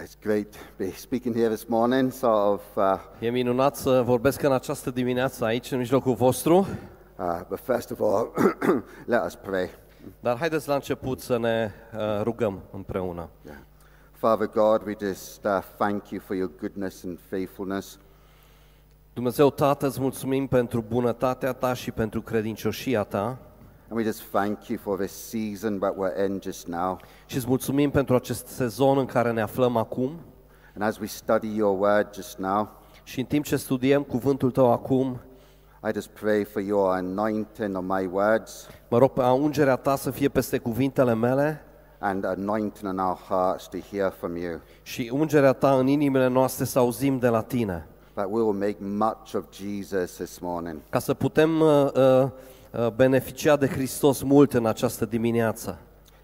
It's great to be speaking here this morning, sort of, uh, E minunat să vorbesc în această dimineață aici, în mijlocul vostru, uh, but first of all, let us pray. dar haideți la început să ne uh, rugăm împreună. Yeah. Father God, we just uh, thank you for your goodness and faithfulness. Dumnezeu Tată, îți mulțumim pentru bunătatea ta și pentru credincioșia ta And we just thank you for this season that we're in just now. și îți mulțumim pentru acest sezon în care ne aflăm acum And as we study your word just now, și în timp ce studiem cuvântul tău acum, I just pray for your anointing on my words mă rog pe ungerea ta să fie peste cuvintele mele and anointing in our hearts to hear from you. și ungerea ta în inimile noastre să auzim de la tine, That we will make much of Jesus this morning. ca să putem uh, uh, uh, beneficia de Hristos mult în această dimineață.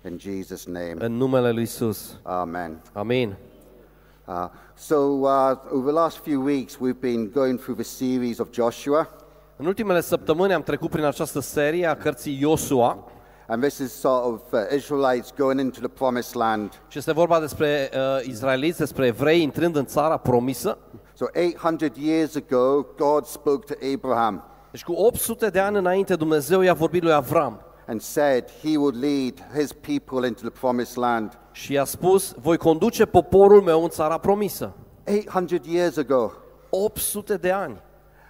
In Jesus' name, În numele lui Isus. amen. Amin. Uh, so, uh, over the last few weeks, we've been going through the series of Joshua, În ultimele săptămâni am trecut prin această serie a cărții Iosua and this is sort of uh, Israelites going into the promised land. și este vorba despre uh, izraeliți, despre evrei intrând în țara promisă. So, 800 years ago, God spoke to Abraham Deci cu 800 de ani înainte Dumnezeu i-a vorbit lui Avram and said he would lead his people into the promised land. și i-a spus, voi conduce poporul meu în țara promisă. 800 years ago. 800 de ani.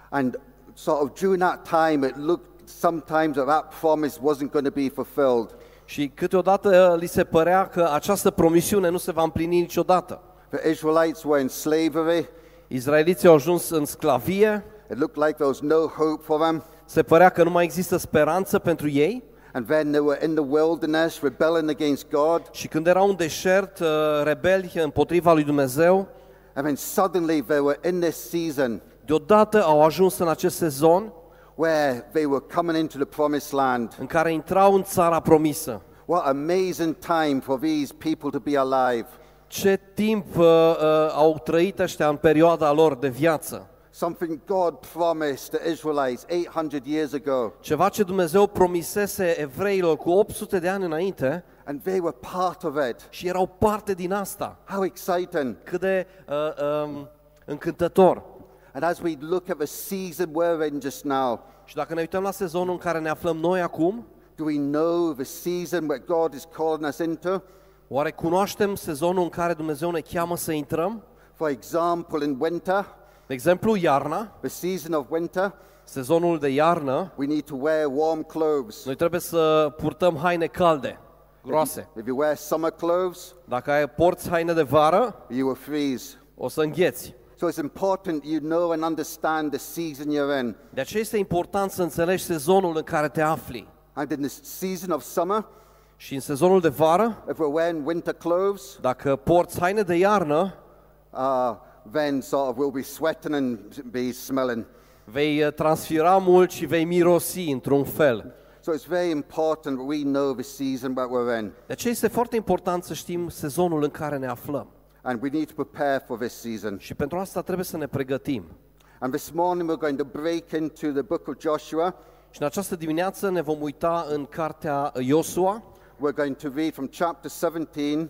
And sort of during that time, it looked sometimes that that promise wasn't going to be fulfilled. Și câteodată li se părea că această promisiune nu se va împlini niciodată. The Israelites were in slavery. Izraeliții au ajuns în sclavie, It looked like there was no hope for them. se părea că nu mai există speranță pentru ei And then they were in the wilderness, rebelling against God. și când erau în deșert, uh, rebeli împotriva lui Dumnezeu, And then suddenly they were in this season deodată au ajuns în acest sezon where they were coming into the promised land. în care intrau în țara promisă. What amazing time for these people to be alive. Ce timp uh, uh, au trăit ăștia în perioada lor de viață. Something God promised the Israelites 800 years ago. Ceva ce Dumnezeu promisese evreilor cu 800 de ani înainte And they were part of it. și erau parte din asta. How exciting. Cât de uh, um, încântător. And as we look at the season we're in just now, Și dacă ne uităm la sezonul în care ne aflăm noi acum, do we know the season where God is calling us into? oare cunoaștem sezonul în care Dumnezeu ne cheamă să intrăm? For example, in winter, De exemplu, iarna, the season of winter, sezonul de iarnă, we need to wear warm clothes. noi trebuie să purtăm haine calde, groase. If you wear summer clothes, Dacă ai porți haine de vară, you will freeze. o să îngheți. So it's important you know and understand the season you're in. De aceea este important să înțelegi sezonul în care te afli. And in this season of summer, Și în sezonul de vară, if we're wearing winter clothes, dacă porți haine de iarnă, uh, then sort of we'll be sweating and be smelling. vei uh, transpira mult și vei mirosi într-un fel. So it's very important that we know the season that we're in. De aceea este foarte important să știm sezonul în care ne aflăm. And we need to prepare for this season. Și pentru asta trebuie să ne pregătim. And this morning we're going to break into the book of Joshua. Și în această dimineață ne vom uita în cartea Iosua. We're going to read from chapter 17,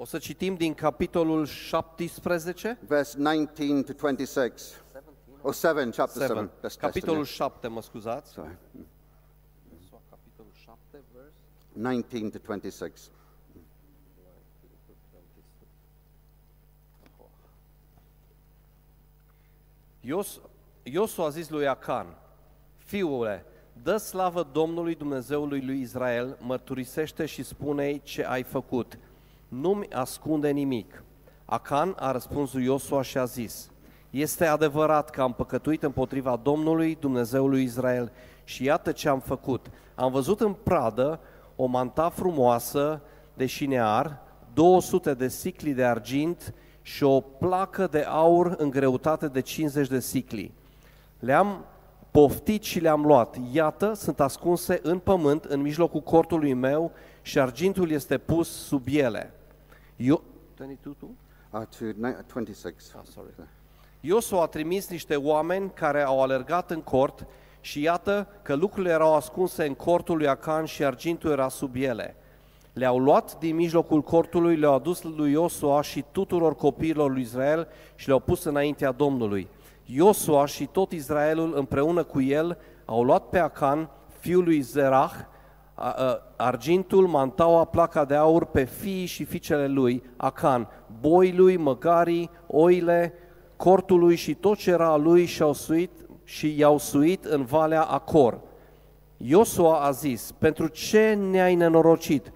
O să citim din capitolul 17, verse 19 to 26. Or 7, chapter 7. 7. That's testing capitolul it. 7, mă scuzați. Sorry. Iosua, capitolul 7, vers 19 to 26. Ios, Iosu a zis lui Acan, Fiule, dă slavă Domnului Dumnezeului lui Israel, mărturisește și spune ce ai făcut. Nu-mi ascunde nimic. Acan a răspuns lui Iosua și a zis, Este adevărat că am păcătuit împotriva Domnului Dumnezeului Israel și iată ce am făcut. Am văzut în pradă o manta frumoasă de șinear, 200 de sicli de argint și o placă de aur în greutate de 50 de sicli. Le-am poftit și le-am luat. Iată, sunt ascunse în pământ, în mijlocul cortului meu și argintul este pus sub ele. Eu... 22 tu? Uh, to ni- 26. Ah, sorry. Iosu a trimis niște oameni care au alergat în cort și iată că lucrurile erau ascunse în cortul lui Acan și argintul era sub ele. Le-au luat din mijlocul cortului, le-au adus lui Iosua și tuturor copiilor lui Israel și le-au pus înaintea Domnului. Iosua și tot Israelul împreună cu el au luat pe Acan, fiul lui Zerah, a- a- argintul, mantaua, placa de aur pe fiii și fiicele lui, Acan, boii lui, măgarii, oile, cortului și tot ce era a lui și-au suit și i-au suit în valea Acor. Iosua a zis, pentru ce ne-ai nenorocit?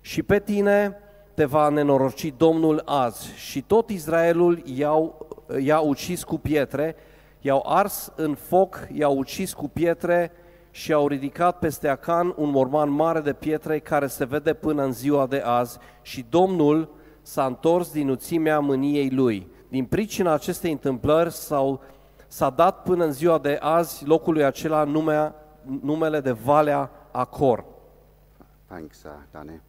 Și pe tine te va nenoroci Domnul azi. Și tot Israelul i-au, i-a ucis cu pietre, i-au ars în foc, i-au ucis cu pietre și au ridicat peste Acan un morman mare de pietre care se vede până în ziua de azi și Domnul s-a întors din uțimea mâniei lui. Din pricina acestei întâmplări s-au, s-a dat până în ziua de azi locului acela numea, numele de Valea Acor. Thanks, uh, Danny.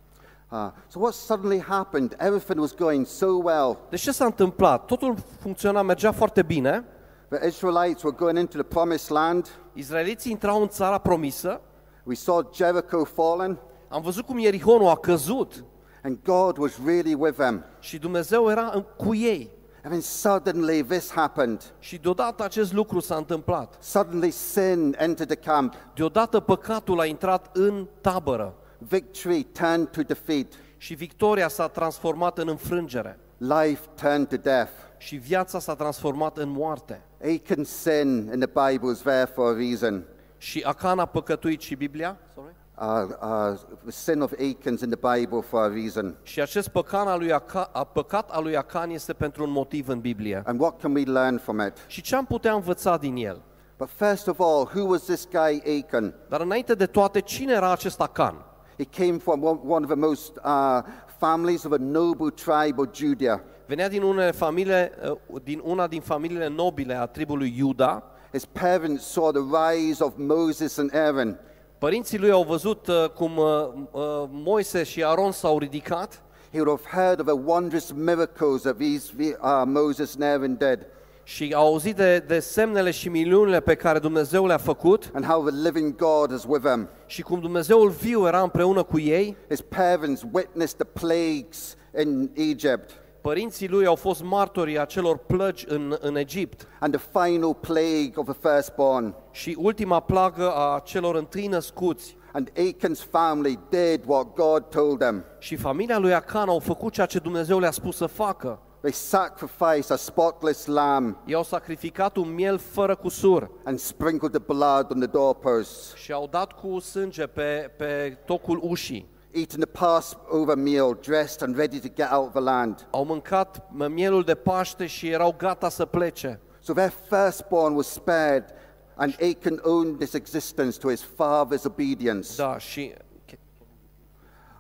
Uh, so what suddenly happened? Everything was going so well. Deci ce s-a întâmplat? Totul funcționa, mergea foarte bine. The Israelites were going into the promised land. Izraeliții intrau în țara promisă. We saw Jericho fallen, Am văzut cum Ierihonul a căzut and God was really with them. și Dumnezeu era în- cu ei. And then suddenly this happened. Și deodată acest lucru s-a întâmplat. Suddenly sin entered the camp. Deodată păcatul a intrat în tabără Victory turned to defeat. și victoria s-a transformat în înfrângere Life turned to death. și viața s-a transformat în moarte. Achan's sin in the Bible is there for a reason. Și Acan a păcătuit și Biblia? Sorry. Uh, uh, the sin of Achan's in the Bible for a reason. Și acest păcat al lui Acan, a păcat al lui Acan este pentru un motiv în Biblie. And what can we learn from it? Și ce am putea învăța din el? But first of all, who was this guy Achan? Dar înainte de toate, cine era acest Acan? He came from one, one of the most uh, families of a noble tribe of Judah. Venea din, unele familie, uh, din una din familiile nobile a tribului Iuda. His parents saw the rise of Moses and Aaron. Părinții lui au văzut uh, cum uh, uh, Moise și Aron s-au ridicat He would have heard of the wondrous miracles that these uh, Moses and Aaron did, și au auzit de, de semnele și minunile pe care Dumnezeu le-a făcut and how the living God is with them. și cum Dumnezeul viu era împreună cu ei. His parents witnessed the plagues in Egypt, Părinții lui au fost martorii acelor plăgi în, în Egipt and the final plague of the firstborn. și ultima plagă a celor întâi născuți. And Achan's family did what God told them. Și familia lui Acan au făcut ceea ce Dumnezeu le-a spus să facă. They sacrificed a spotless lamb I-au sacrificat un miel fără cusur and sprinkled the blood on the doorposts, și au dat cu sânge pe, pe tocul ușii. Eating the Passover meal, dressed and ready to get out of the land. Au mâncat mielul de Paște și erau gata să plece. So their firstborn was spared, and Achan owned this existence to his father's obedience. Da, și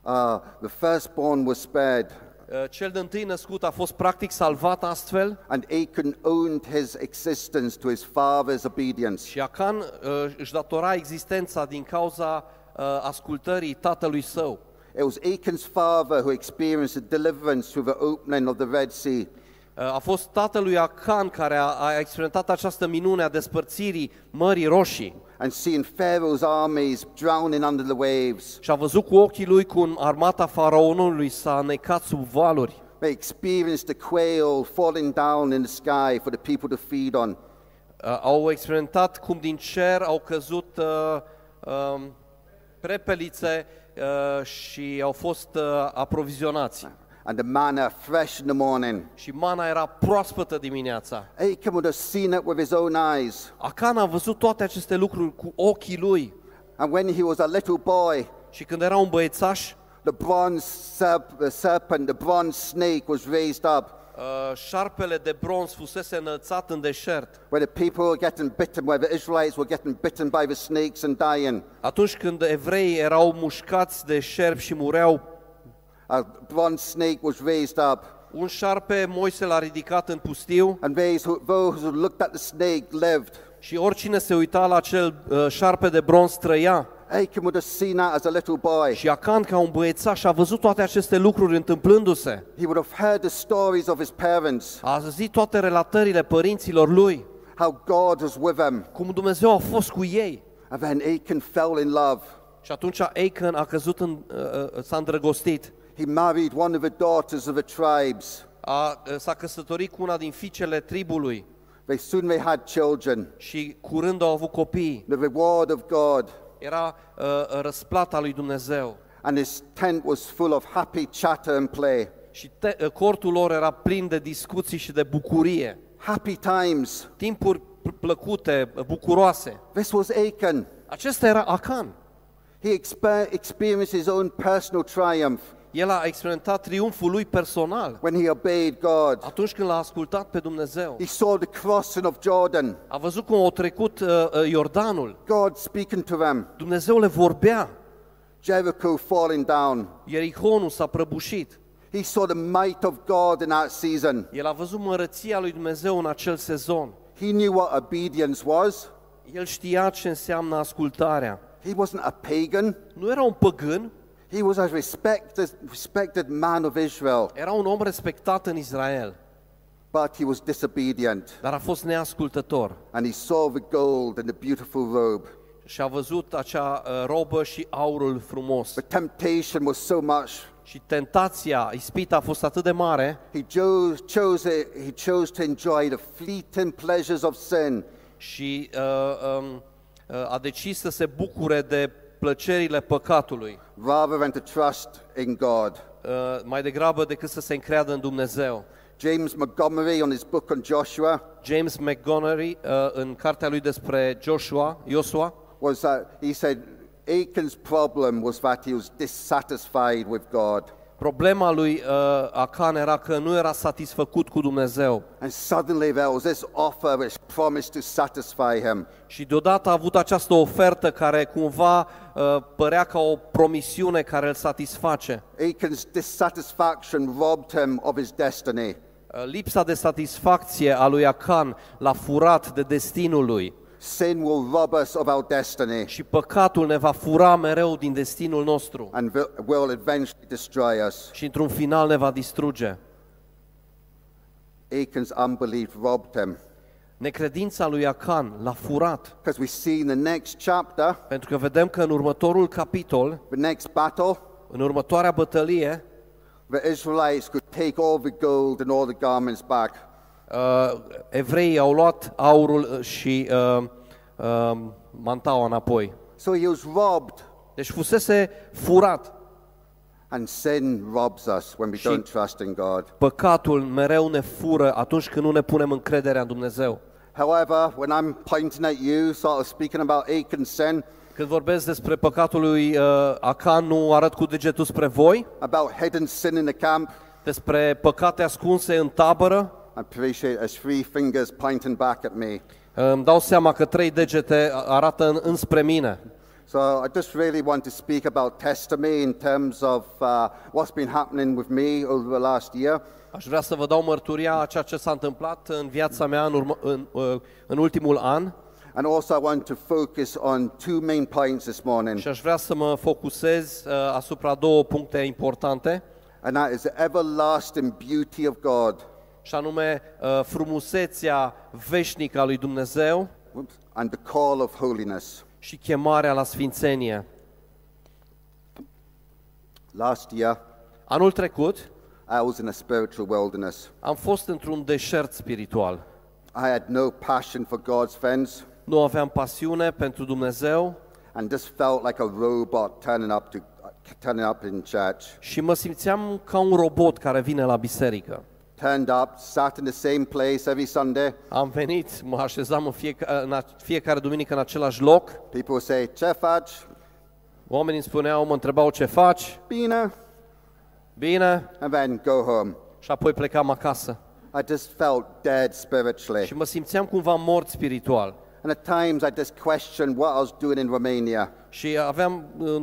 Uh, the firstborn was spared, uh, cel de întâi născut a fost practic salvat astfel and Achan owned his existence to his father's obedience. și Acan uh, își datora existența din cauza uh, ascultării tatălui său. It was Achan's father who experienced the deliverance through the opening of the Red Sea. Uh, A fost tatălui Acan care a, a experimentat această minune a despărțirii Mării Roșii and seeing Pharaoh's armies drowning under the waves. și a văzut cu ochii lui cum armata faraonului s-a necat sub valuri. They experienced the quail falling down in the sky for the people to feed on. Uh, Au experimentat cum din cer au căzut uh, um, prepelițe uh, și au fost uh, aprovizionați. And the manna fresh in the morning. Și mana era proaspătă dimineața. Achan would have seen it with his own eyes. Acan a văzut toate aceste lucruri cu ochii lui And when he was a little boy, și când era un băiețaș, the bronze serp- the serpent, the bronze snake was raised up. Uh, șarpele de bronz fusese înălțat în deșert. Where the people were getting bitten, where the Israelites were getting bitten by the snakes and dying. Atunci când evreii erau mușcați de șerpi și mureau, A bronze snake was raised up. un șarpe Moise l-a ridicat în pustiu And those who, those who looked at the snake lived. și oricine se uita la acel uh, șarpe de bronz trăia. Achan would have seen that as a little boy. Și Acan, ca un băiețaș, a văzut toate aceste lucruri întâmplându-se. He would have heard the stories of his parents, A auzit toate relatările părinților lui, how God was with him. cum Dumnezeu a fost cu ei. And then Achan fell in love. Și atunci Achan a căzut în, uh, uh, s-a îndrăgostit. He married one of the daughters of the tribes. A, uh, s-a căsătorit cu una din fiicele tribului They soon they had children. și curând au avut copii. The reward of God. Era uh, răsplata lui Dumnezeu. And his tent was full of happy chatter and play. Și te, uh, cortul lor era plin de discuții și de bucurie. Happy times. Timpuri p- plăcute, uh, bucuroase. This was Achan. Acesta era Acan. He exper- experienced his own personal triumph El a experimentat triumful lui personal when he obeyed God. atunci când l-a ascultat pe Dumnezeu. He saw the crossing of Jordan, A văzut cum au trecut uh, uh, Iordanul. God speaking to them, Dumnezeu le vorbea. Jericho falling down. Ierihonul s-a prăbușit. He saw the might of God in that season. El a văzut mărăția lui Dumnezeu în acel sezon. He knew what obedience was. El știa ce înseamnă ascultarea. He wasn't a pagan. Nu era un păgân, He was a respected, respected man of Israel, era un om respectat în Israel, but he was disobedient. dar a fost neascultător. And he saw the gold and the beautiful robe. Și a văzut acea uh, robă și aurul frumos. The temptation was so much. Și tentația, ispita a fost atât de mare He chose, chose, it, he chose to enjoy the fleeting pleasures of sin și uh, um, uh, a decis să se bucure de plăcerile păcatului, rather than to trust in God. uh, mai degrabă decât să se încreadă în Dumnezeu. James Montgomery, on his book on Joshua, James McGonery, uh, în cartea lui despre Joshua, Iosua, was that he said Achan's problem was that he was dissatisfied with God. Problema lui uh, Acan era că nu era satisfăcut cu Dumnezeu. And suddenly there was this offer which promised to satisfy him. Și deodată a avut această ofertă care cumva uh, părea ca o promisiune care îl satisface. Achan's dissatisfaction robbed him of his destiny. Uh, Lipsa de satisfacție a lui Acan l-a furat de destinul lui Sin will rob us of our destiny și păcatul ne va fura mereu din destinul nostru and will- will eventually destroy us. și într-un final ne va distruge. Achan's unbelief robbed him. Necredința lui Acan l-a furat, Because we see in the next chapter, pentru că vedem că în următorul capitol, the next battle, în următoarea bătălie, the Israelites could take all the gold and all the garments back. Uh, evreii au luat aurul și uh, uh, mantaua înapoi. So he was robbed, Deci fusese furat. and sin robs us when we Și- don't trust in God. Păcatul mereu ne fură atunci când nu ne punem încrederea în Dumnezeu. However, when I'm pointing at you, sort of speaking about Achan's sin, Când vorbesc despre păcatul lui uh, Acan, nu arăt cu degetul spre voi, about hidden sin in the camp, despre păcate ascunse în tabără. I appreciate there's three fingers pointing back at me. Îmi dau seama că trei degete arată în, înspre mine. So I just really want to speak about testimony in terms of uh, what's been happening with me over the last year. Aș vrea să vă dau mărturia a ceea ce s-a întâmplat în viața mea în, urmă, în, uh, în ultimul an And also I want to focus on two main points this morning. și aș vrea să mă focusez uh, asupra două puncte importante, And that is the everlasting beauty of God și anume uh, frumusețea veșnică a lui Dumnezeu whoops, and the call of holiness. și chemarea la sfințenie. Last year, Anul trecut I was in a spiritual wilderness. am fost într-un deșert spiritual. I had no passion for God's things Nu aveam pasiune pentru Dumnezeu and just felt like a robot turning up to turning up in church. și mă simțeam ca un robot care vine la biserică. Turned up, sat in the same place every Sunday. Am venit, mă așezam în fiecare, în a- fiecare duminică în același loc. People would say, Ce faci? Oamenii îmi spuneau, mă întrebau ce faci, Bine. bine, And then go home. și apoi plecam acasă. I just felt dead spiritually. Și mă simțeam cumva mort spiritual. And at times I just questioned what I was doing in Romania. Și aveam uh,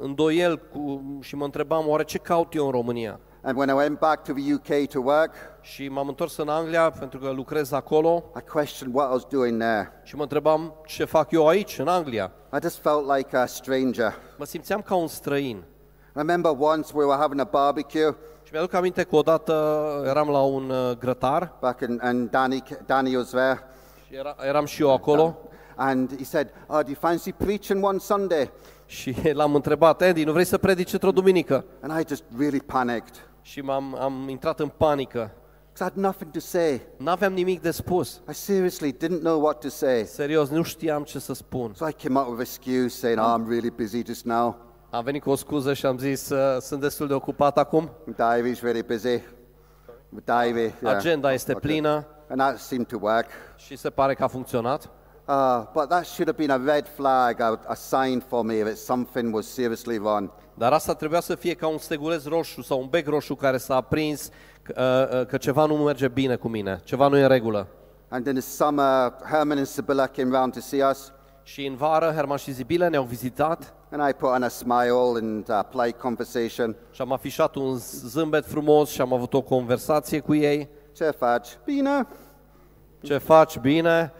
îndoiel cu, și mă întrebam, oare ce caut eu în România? And when I went back to the UK to work, Și m-am întors în Anglia pentru că lucrez acolo I questioned what I was doing there. și mă întrebam ce fac eu aici, în Anglia. I just felt like a stranger. Mă simțeam ca un străin. I remember once we were having a barbecue Și mi-aduc aminte că odată eram la un uh, grătar back in, and Danny, Danny was there. și era, eram și eu acolo And he said, oh, do you fancy preaching one Sunday? Și l-am întrebat, Andy, nu vrei să predici într-o duminică? And I just really panicked Și m-am am intrat în panică. because I had nothing to say. N-aveam nimic de spus. I seriously didn't know what to say. Serios, nu știam ce să spun. So I came up with an excuse saying, oh, I'm really busy just now. Am venit cu o scuză și am zis, uh, sunt destul de ocupat acum. My diary's very busy. My diary. yeah. Agenda este Okay. plină And that seemed to work. și se pare că a funcționat. Uh, but that should have been a red flag, a, a sign for me that something was seriously wrong. Dar asta trebuia să fie ca un steguleț roșu sau un bec roșu care s-a aprins că, uh, uh, că ceva nu merge bine cu mine, ceva nu e în regulă. And in the summer, Herman and Sibylla came round to see us, Și în vară, Herman și Zibile ne-au vizitat and I put on a smile and uh, polite conversation. și am afișat un zâmbet frumos și am avut o conversație cu ei. Ce faci? Bine. Ce faci? Bine?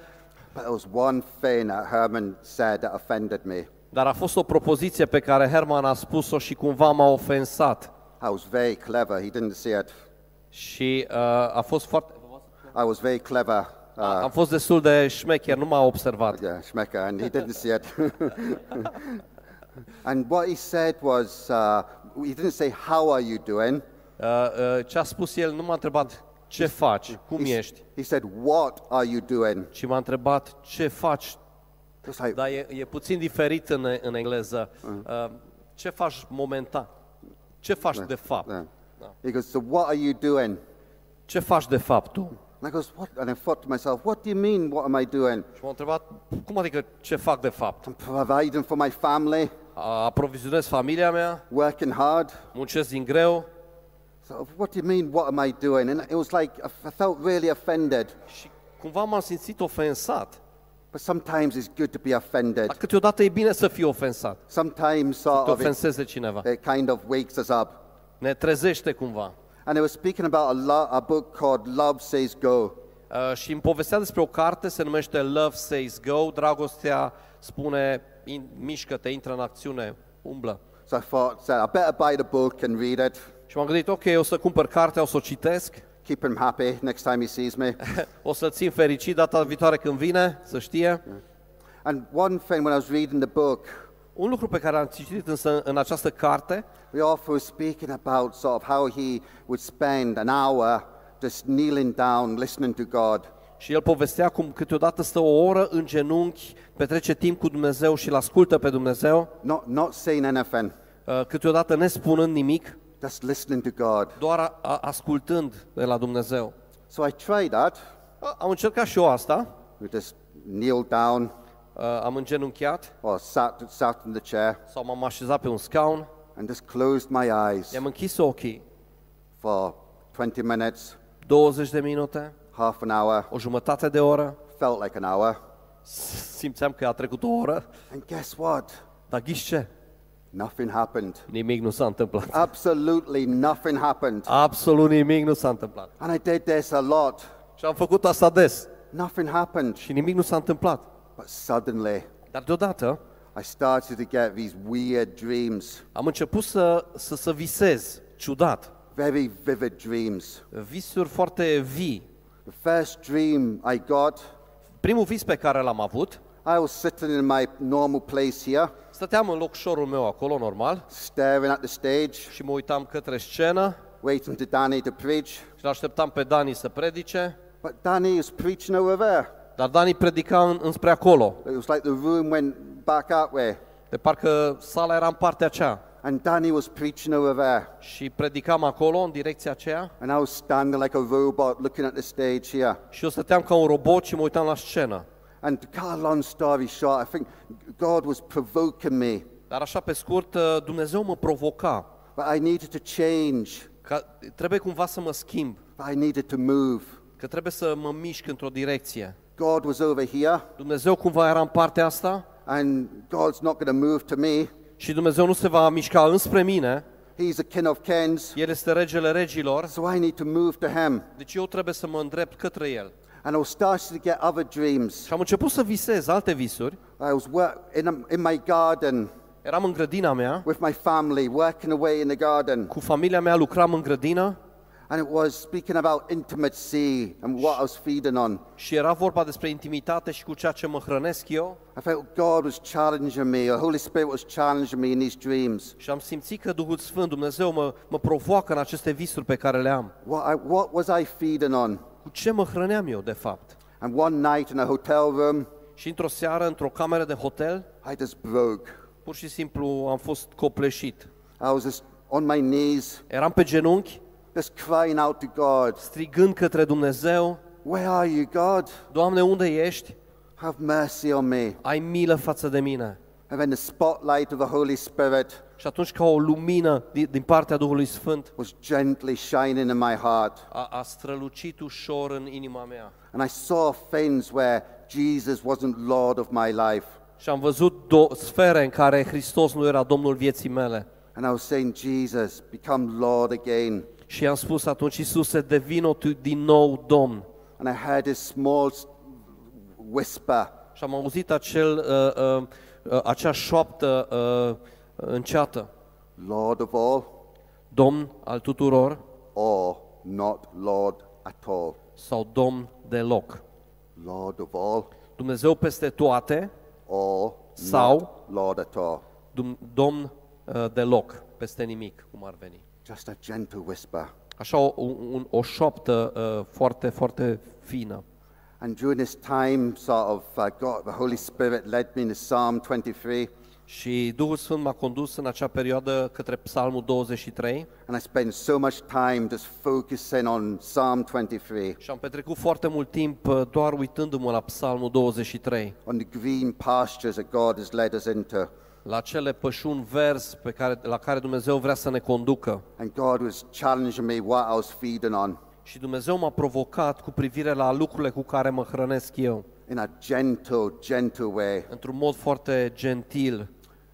But there was one thing that Herman said that offended me. Dar a fost o propoziție pe care Herman a spus-o și cumva m-a ofensat. I was very clever. He didn't see it. Și uh, a fost foarte... I was very clever. Uh, Am fost destul de șmecher, nu m-a observat. yeah, Schmecker, and he didn't see it. and what he said was, uh, he didn't say, How are you doing? Uh, uh, ce a spus el nu m-a întrebat ce faci, cum He, ești, he said, What are you doing? ci m-a întrebat ce faci. Just like, Dar e, e puțin diferit în, în engleză. Uh, ce faci momentan? Ce faci de fapt? yeah. He goes, So what are you doing? Ce faci de fapt tu? And I goes, What? And I thought to myself, What do you mean, what am I doing? Și m-a întrebat, cum adică ce fac de fapt? I'm providing for my family, A- Aprovizionez familia mea, working hard. muncesc din greu So what do you mean, what am I doing? And it was like, I I felt really offended. și cumva m-am simțit ofensat. But sometimes it's good to be offended. Dar câteodată e bine să fii ofensat, Sometimes sort te of it, ofenseze cineva. it kind of wakes us up. Ne trezește cumva. And it was speaking about a, lo- a book called Love Says Go. Uh, și îmi povestea despre o carte, se numește Love Says Go, dragostea spune, in, mișcă-te, intră în acțiune, umblă. So I thought, so I better buy the book and read it. Și m-am gândit, ok, o să cumpăr cartea, o să o citesc, Keep him happy next time he sees me. o să țin fericit data viitoare când vine, să știe. and one thing when I was reading the book, Un lucru pe care am citit însă în această carte, we also were speaking about sort of how he would spend an hour just kneeling down, listening to God. și el povestea cum câteodată stă o oră în genunchi, petrece timp cu Dumnezeu și îl ascultă pe Dumnezeu, Not, not saying anything, uh, câteodată nespunând nimic, just listening to God. doar a, a, ascultând de la Dumnezeu. So I tried that. A- Am încercat și eu asta, We just kneeled down uh, am îngenunchiat or sat, sat in the chair sau m-am așezat pe un scaun, and just closed my eyes i-am închis ochii for 20 minutes, 20 de minute, half an hour, o jumătate de oră, felt like an hour. simțeam că a trecut o oră, And guess what? dar ghiși ce? Nothing happened. Nimic nu s-a întâmplat. Absolutely nothing happened. Absolut nimic nu s-a întâmplat. And I did this a lot. Și am făcut asta des Nothing happened. și nimic nu s-a întâmplat. But suddenly, Dar deodată I started to get these weird dreams, am început să, să, să visez, ciudat, very vivid dreams. visuri foarte vii. The first dream I got, Primul vis pe care l-am avut, I was sitting in my normal place here, stăteam în locșorul meu acolo, normal, staring at the stage, și mă uitam către scenă waiting to Danny to preach. și l-așteptam pe Dani să predice, But Danny was preaching over there. dar Dani predica în, înspre acolo. It was like the room went back that way. De parcă sala era în partea aceea. And Danny was preaching over there. Și predicam acolo, în direcția aceea, And I was standing like a robot looking at the stage here. și eu stăteam ca un robot și mă uitam la scenă. And to cut a long story short, I think God was provoking me. Dar așa pe scurt, uh, Dumnezeu mă provoca. But I needed to change. Că trebuie cumva să mă schimb, But I needed to move. că trebuie să mă mișc într-o direcție. God was over here, Dumnezeu cumva era în partea asta and God's not going to move to me. și Dumnezeu nu se va mișca înspre mine. He's the King of Kings, El este regele regilor, so I need to move to Him. deci eu trebuie să mă îndrept către El. And I was starting to get other dreams. Și am început să visez alte visuri. I was work in, in my garden Eram în grădina mea, with my family, working away in the garden. cu familia mea lucram în grădină And it was speaking about intimacy and what I was feeding on. și era vorba despre intimitate și cu ceea ce mă hrănesc eu I felt God was challenging me, the Holy Spirit was challenging me in these dreams. și am simțit că Duhul Sfânt, Dumnezeu, mă, mă provoacă în aceste visuri pe care le am. What, I, what was I feeding on? Cu ce mă hrăneam eu, de fapt? And one night in a hotel room, Și într-o seară, într-o cameră de hotel, I just broke. pur și simplu am fost copleșit. I was just on my knees, Eram pe genunchi, just crying out to God, strigând către Dumnezeu, Where are you, God? Doamne, unde ești? Have mercy on me. Ai milă față de mine. And then the spotlight of the Holy Spirit Și atunci ca o lumină din, din partea Duhului Sfânt was gently shining in my heart. a, a strălucit ușor în inima mea. And I saw things where Jesus wasn't Lord of my life. Și am văzut do- sfere în care Hristos nu era Domnul vieții mele. And I was saying, Jesus, become Lord again. Și i-am spus atunci, Iisuse, devină tu din nou Domn. And I heard this small s- whisper, Și am auzit acel, uh, uh, uh, acea șoaptă uh, înceată. Lord of all, Domn al tuturor or not Lord at all. sau Domn deloc. Lord of all, Dumnezeu peste toate or Sau- not Lord at all. Dum- Domn uh, deloc, peste nimic, cum ar veni. Just a gentle whisper. Așa o, un, o șoaptă uh, foarte, foarte fină. And during this time, sort of, uh, God, the Holy Spirit led me into Psalm 23, Și Duhul Sfânt m-a condus în acea perioadă către Psalmul 23 and I spent so much time just focusing on Psalm 23, și am petrecut foarte mult timp uh, doar uitându-mă la Psalmul 23, on the green pastures that God has led us into. la cele pășuni verzi pe care, la care Dumnezeu vrea să ne conducă. And God was challenging me what I was feeding on Și Dumnezeu m-a provocat cu privire la lucrurile cu care mă hrănesc eu, in a gentle, gentle way. într-un mod foarte gentil,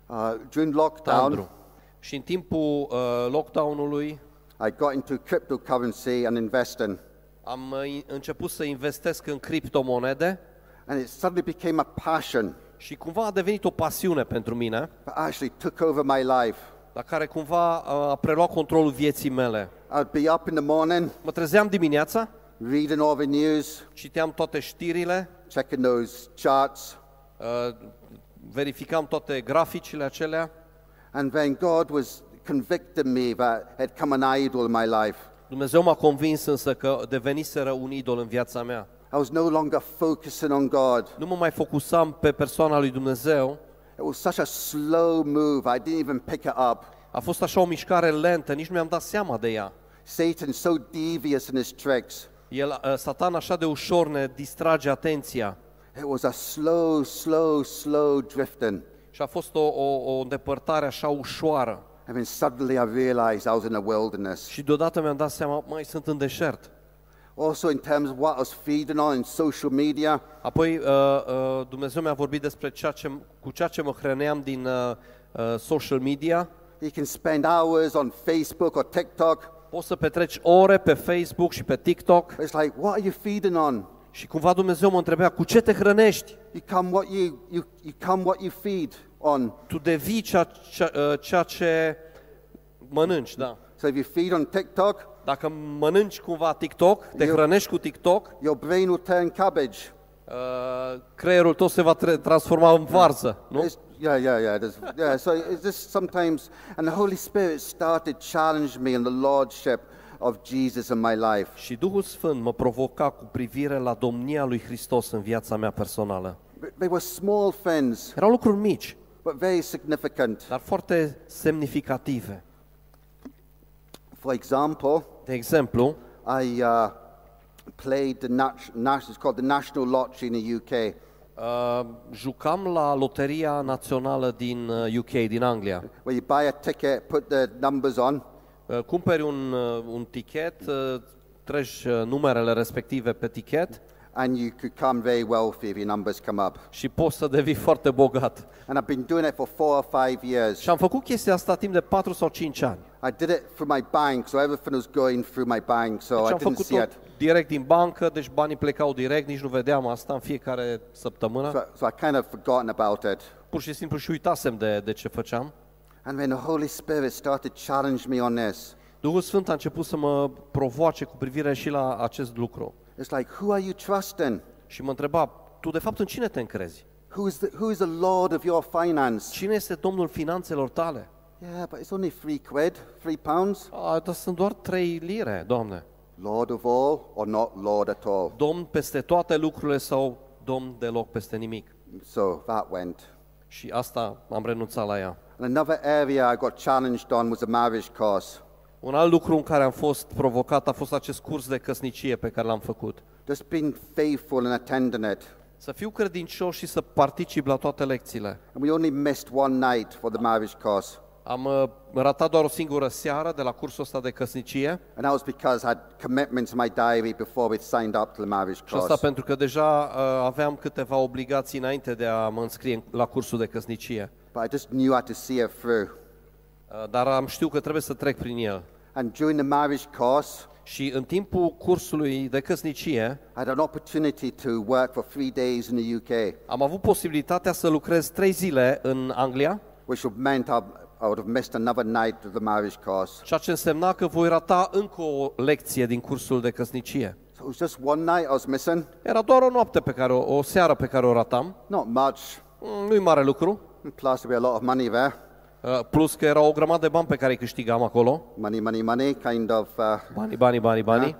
Uh, during lockdown, tandru. Și în timpul uh, lockdown-ului I got into cryptocurrency and investing, am uh, in- început să investesc în criptomonede and it suddenly became a passion și cumva a devenit o pasiune pentru mine, that actually took over my life. la care cumva uh, a preluat controlul vieții mele. I'd be up in the morning, Mă trezeam dimineața, reading all the news, citeam toate știrile, checking those charts, uh, verificam toate graficile acelea and then God was convicting me that had come an idol in my life. Dumnezeu m-a convins însă că deveniseră un idol în viața mea. I was no longer focusing on God. Nu mă mai focusam pe persoana lui Dumnezeu, It was such a slow move, I didn't even pick it up. a fost așa o mișcare lentă, nici nu mi-am dat seama de ea. Satan's so devious in his tricks. El, uh, Satan așa de ușor ne distrage atenția It was a slow, slow, slow drifting. și a fost o, o, o îndepărtare așa ușoară. And then suddenly I realized I was in a wilderness. Și deodată mi-am dat seama, mai sunt în deșert. Also, in terms of what I was feeding on in social media, Apoi uh, uh, Dumnezeu mi-a vorbit despre ceea ce, cu ceea ce mă hrăneam din uh, uh, social media. you can spend hours on Facebook or TikTok. Poți să petreci ore pe Facebook și pe TikTok It's like, what are you feeding on? Și cumva Dumnezeu mă întrebea, cu ce te hrănești? You come what you, you, you come what you feed on. Tu devii ceea, ceea, uh, ceea ce mănânci, da. So if you feed on TikTok, Dacă mănânci cumva TikTok, te Eu- hrănești cu TikTok, your brain will turn cabbage. uh, creierul tău se va tre- transforma în varză, nu? It's, yeah, yeah, yeah. There's, yeah. So it's just sometimes, and the Holy Spirit started challenging me in the lordship of Jesus in my life. Și Duhul Sfânt mă provoca cu privire la domnia lui Hristos în viața mea personală. They were small things, Erau lucruri mici, but very significant. dar foarte semnificative. For example, De exemplu, I uh, played the nat- nat- it's called the National Lottery in the UK. uh, jucam la Loteria Națională din uh, UK, din Anglia. where you buy a ticket, put the numbers on, Uh, cumperi un, uh, un tichet, uh, treci uh, numerele respective pe tichet and you could become very wealthy if your numbers come up. și poți să devii foarte bogat. And I've been doing it for four or five years. Și am făcut chestia asta timp de 4 sau 5 ani. I did it through my bank, so everything was going through my bank, so Deci I am didn't făcut see tot it. direct din bancă, deci banii plecau direct, nici nu vedeam asta în fiecare săptămână. So, so I kind of forgotten about it. Pur și simplu și uitasem de, de ce făceam. And then the Holy Spirit started challenging me on this. Duhul Sfânt a început să mă provoace cu privire și la acest lucru. It's like, who are you trusting? Și mă întreba, tu de fapt în cine te încrezi? Who is the, who is the Lord of your finance? Cine este Domnul finanțelor tale? Yeah, but it's only three quid, three pounds. A, dar sunt doar trei lire, Doamne. Lord of all or not Lord at all? Domn peste toate lucrurile sau Domn deloc peste nimic? So that went. Și asta am renunțat la ea. And another area I got challenged on was a marriage course. Un alt lucru în care am fost provocat a fost acest curs de căsnicie pe care l-am făcut. Just being faithful in attending it. Să fiu credincios și să particip la toate lecțiile. And we only missed one night for the marriage course. Am uh, ratat doar o singură seară de la cursul ăsta de căsnicie And that was because I had commitments in my diary before we signed up to the marriage și asta course. pentru că deja uh, aveam câteva obligații înainte de a mă înscrie la cursul de căsnicie. But I just knew I had to see it through. Uh, Dar am știut că trebuie să trec prin el. And during the marriage course, Și în timpul cursului de căsnicie I had an opportunity to work for three days in the UK, am avut posibilitatea să lucrez trei zile în Anglia, which would meant I, I would have missed another night of the marriage course. ceea ce însemna că voi rata încă o lecție din cursul de căsnicie. So it was just one night I was missing. Era doar o noapte pe care o, o seară pe care o ratam. Not much. Mm, Nu-i mare lucru. Plus, there'd be a lot of money there. Uh, Plus că era o grămadă de bani pe care îi câștigam acolo. Money, money, money, kind of. Uh, Banii, banii, banii, banii.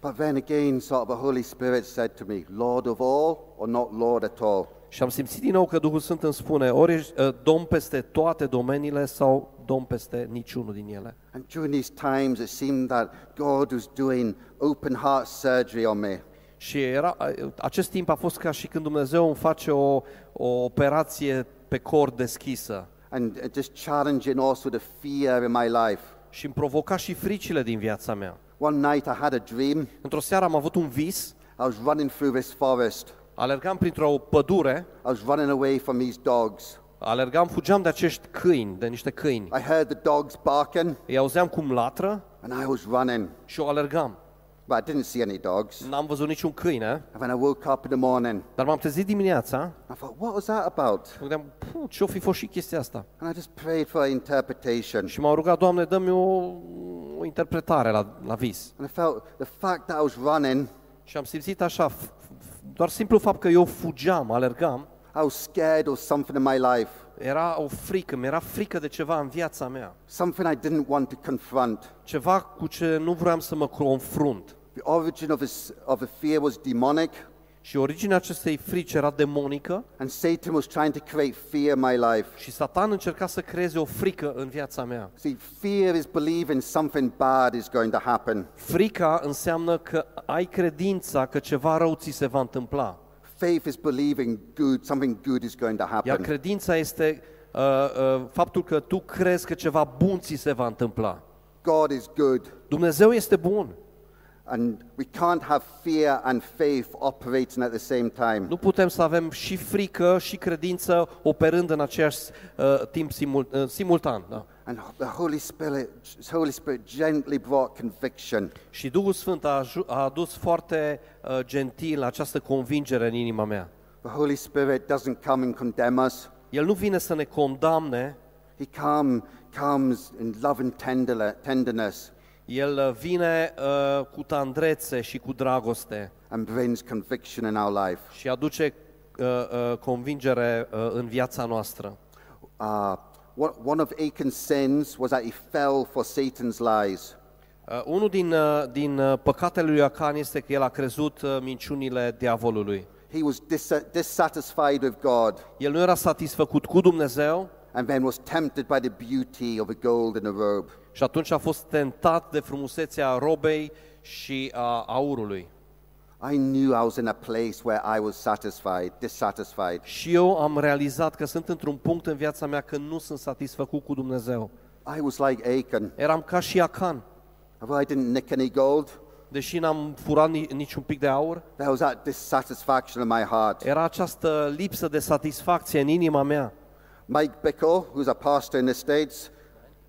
but then again, sort of the Holy Spirit said to me, Lord of all or not Lord at all? Și am simțit din nou că Duhul Sfânt îmi spune, ori ești uh, domn peste toate domeniile sau domn peste niciunul din ele. And during these times, it seemed that God was doing open heart surgery on me. Și era, uh, acest timp a fost ca și când Dumnezeu îmi face o, o operație pe cor deschisă and uh, just challenging also the fear in my life. și îmi provoca și fricile din viața mea. One night I had a dream. Într-o seară am avut un vis, I was running through this forest. alergam printr-o pădure, I was running away from these dogs. alergam, fugeam de acești câini, de niște câini. I heard the dogs barking Îi auzeam cum latră and I was running. și o alergam. But I didn't see any dogs. N-am văzut niciun câine, And when I woke up in the morning, dar m-am trezit dimineața I thought, what was that about? Mă gândeam, "Puh, ce-o fi fost și chestia asta? And I just prayed for interpretation. Și m-am rugat, Doamne, dă-mi o, o interpretare la, la vis. And I felt the fact that I was running, Și am simțit așa, f- f- doar simplu fapt că eu fugeam, alergam, I was scared of something in my life, era o frică, mi-era frică de ceva în viața mea. something I didn't want to confront. Ceva cu ce nu vreau să mă confrunt. The origin of, this, of the fear was demonic, Și originea acestei frici era demonică and Satan was trying to create fear in my life. și Satan încerca să creeze o frică în viața mea. See, fear is believing something bad is going to happen. Frica înseamnă că ai credința că ceva rău ți se va întâmpla. Faith is believing good, something good is going to Iar happen. credința este uh, uh, faptul că tu crezi că ceva bun ți se va întâmpla. God is good, Dumnezeu este bun. And we can't have fear and faith operating at the same time. Nu putem să avem și frică și credință operând în același uh, timp simul, uh, simultan. Da? And the Holy Spirit, Holy Spirit gently brought conviction. Și Duhul Sfânt a, aju- a adus foarte uh, gentil această convingere în inima mea. The Holy Spirit doesn't come and condemn us. El nu vine să ne condamne, He come, comes in love and tender, tenderness El uh, vine uh, cu tandrețe și cu dragoste and brings conviction in our life. și aduce uh, uh, convingere uh, în viața noastră. Uh, one one of Achan's sins was that he fell for Satan's lies. Uh, unul din, uh, din uh, păcatele lui Acan este că el a crezut uh, minciunile diavolului. He was dis- dissatisfied with God El nu era satisfăcut cu Dumnezeu and then was tempted by the beauty of the gold in the robe. Și atunci a fost tentat de frumusețea robei și a aurului. I knew I was in a place where I was satisfied, dissatisfied. Și eu am realizat că sunt într-un punct în viața mea când nu sunt satisfăcut cu Dumnezeu. I was like Achan. Eram ca și Acan. Although I didn't nick any gold, Deși n-am furat ni- niciun pic de aur, there was that dissatisfaction in my heart. era această lipsă de satisfacție în inima mea. Mike Bickle, who's a pastor in the States,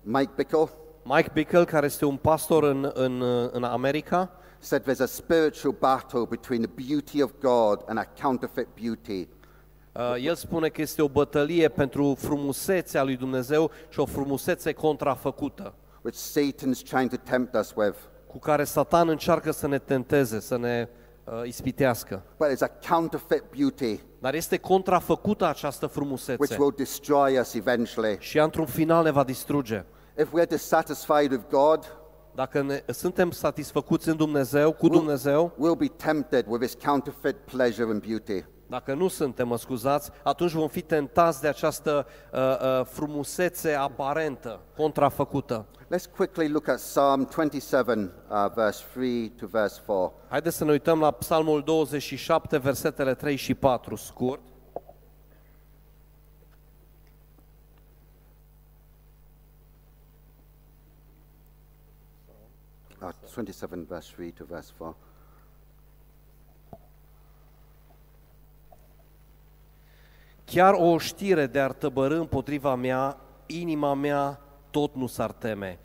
Mike Bickle, Mike Bickle, care este un pastor în, în, în America, said there's a spiritual battle between the beauty of God and a counterfeit beauty. uh, el spune că este o bătălie pentru frumusețea lui Dumnezeu și o frumusețe contrafăcută. which Satan's trying to tempt us with. cu care Satan încearcă să ne tenteze, să ne uh, ispitească. But it's a counterfeit beauty Dar este contrafăcută această which frumusețe will destroy us eventually. și ea într-un final ne va distruge. If we're dissatisfied with God, Dacă ne, suntem satisfăcuți în Dumnezeu, cu Dumnezeu, we'll be tempted with his counterfeit pleasure and beauty. dacă nu suntem, mă scuzați, atunci vom fi tentați de această uh, uh, frumusețe aparentă, contrafăcută. Let's quickly look at Psalm 27, uh, verse 3 to verse 4. Haideți să ne uităm la Psalmul 27, versetele 3 și 4, scurt. Uh, 27, verse 3 to verse 4. Chiar o știre de ar tăbărâ împotriva mea, inima mea tot nu s-ar teme.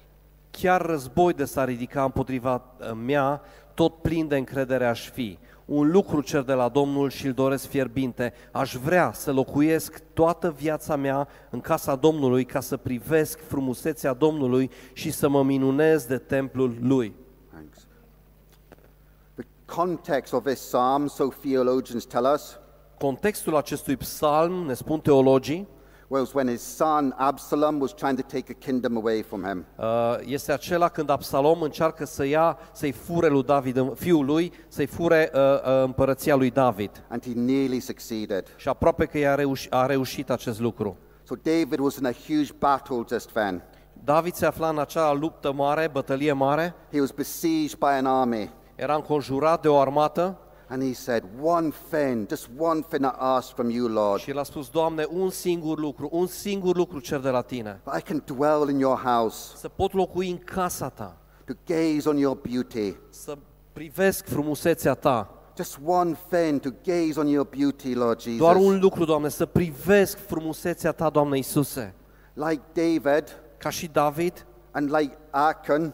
Chiar război de s-ar ridica împotriva uh, mea, tot plin de încredere aș fi. Un lucru cer de la Domnul și îl doresc fierbinte. Aș vrea să locuiesc toată viața mea în casa Domnului ca să privesc frumusețea Domnului și să mă minunez de templul Lui. Thanks. The context of this psalm, so theologians tell us, Contextul acestui psalm, ne spun teologii, was when his son Absalom was trying to take a kingdom away from him. Uh, este acela când Absalom încearcă să ia, să-i fure lui David, fiul lui, să-i fure uh, uh, împărăția lui David. And he nearly succeeded. Și aproape că i-a reuș- a reușit acest lucru. So David was in a huge battle just then. David se afla în acea luptă mare, bătălie mare, He was besieged by an army. era înconjurat de o armată And he said, One thing, just one thing I ask from you, Lord. și el a spus, Doamne, un singur lucru, un singur lucru cer de la Tine, I can dwell in your house, să pot locui în casa Ta, to gaze on your beauty. să privesc frumusețea Ta. Just one thing, to gaze on your beauty, Lord Jesus. Doar un lucru, Doamne, să privesc frumusețea Ta, Doamne Iisuse. Like David Ca și David and like Achan,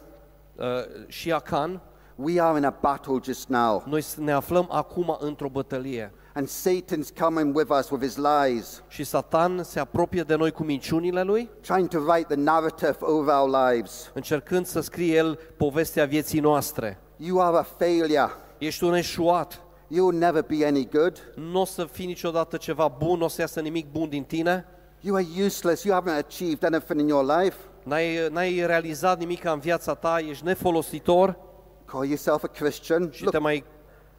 uh, și Acan, we are in a battle just now. Noi ne aflăm acum într-o bătălie And Satan's coming with us with his lies, și Satan se apropie de noi cu minciunile lui, trying to write the narrative over our lives. încercând să scrie el povestea vieții noastre. You are a failure. Ești un eșuat, You will never be any good. nu o să fii niciodată ceva bun, nu o să iasă nimic bun din tine, You are useless. You haven't achieved anything in your life. n-ai, n-ai realizat nimic în viața ta, ești nefolositor Call yourself a Christian. și te mai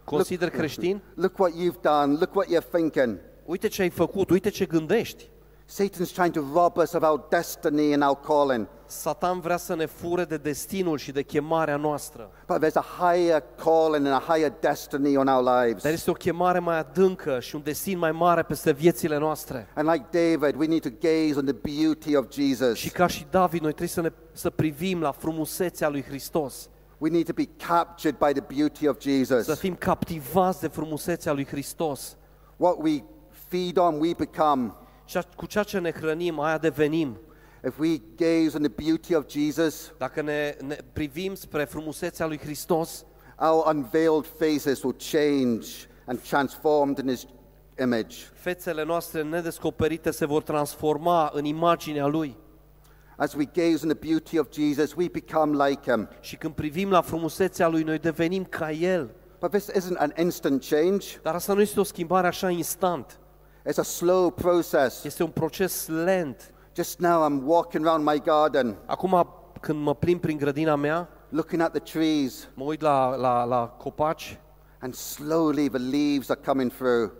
consideri creștin. look what you've done. Look what you're thinking. Uite ce ai făcut, uite ce gândești. Satan's trying to rob us of our destiny and our calling. Satan vrea să ne fure de destinul și de chemarea noastră. But there's a higher calling and a higher destiny on our lives. Dar este o chemare mai adâncă și un destin mai mare peste viețile noastre. And like David, we need to gaze on the beauty of Jesus. Și ca și David, noi trebuie să, ne, să privim la frumusețea lui Hristos, We need to be captured by the beauty of să Jesus. fim captivați de frumusețea lui Hristos. What we feed on, we become. Cea, cu ceea ce ne hrănim, aia devenim. If we gaze on the beauty of Jesus, Dacă ne, ne privim spre frumusețea lui Hristos, our unveiled faces will change and transformed in his image. fețele noastre nedescoperite se vor transforma în imaginea lui. As we gaze on the beauty of Jesus, we become like him. Și când privim la frumusețea lui, noi devenim ca el. But this isn't an instant change. Dar asta nu este o schimbare așa instant. It's a slow process. Este un proces lent. Just now I'm walking around my garden, Acum, când mă plimb prin grădina mea, looking at the trees, mă uit la, la, la copaci and slowly the leaves are coming through.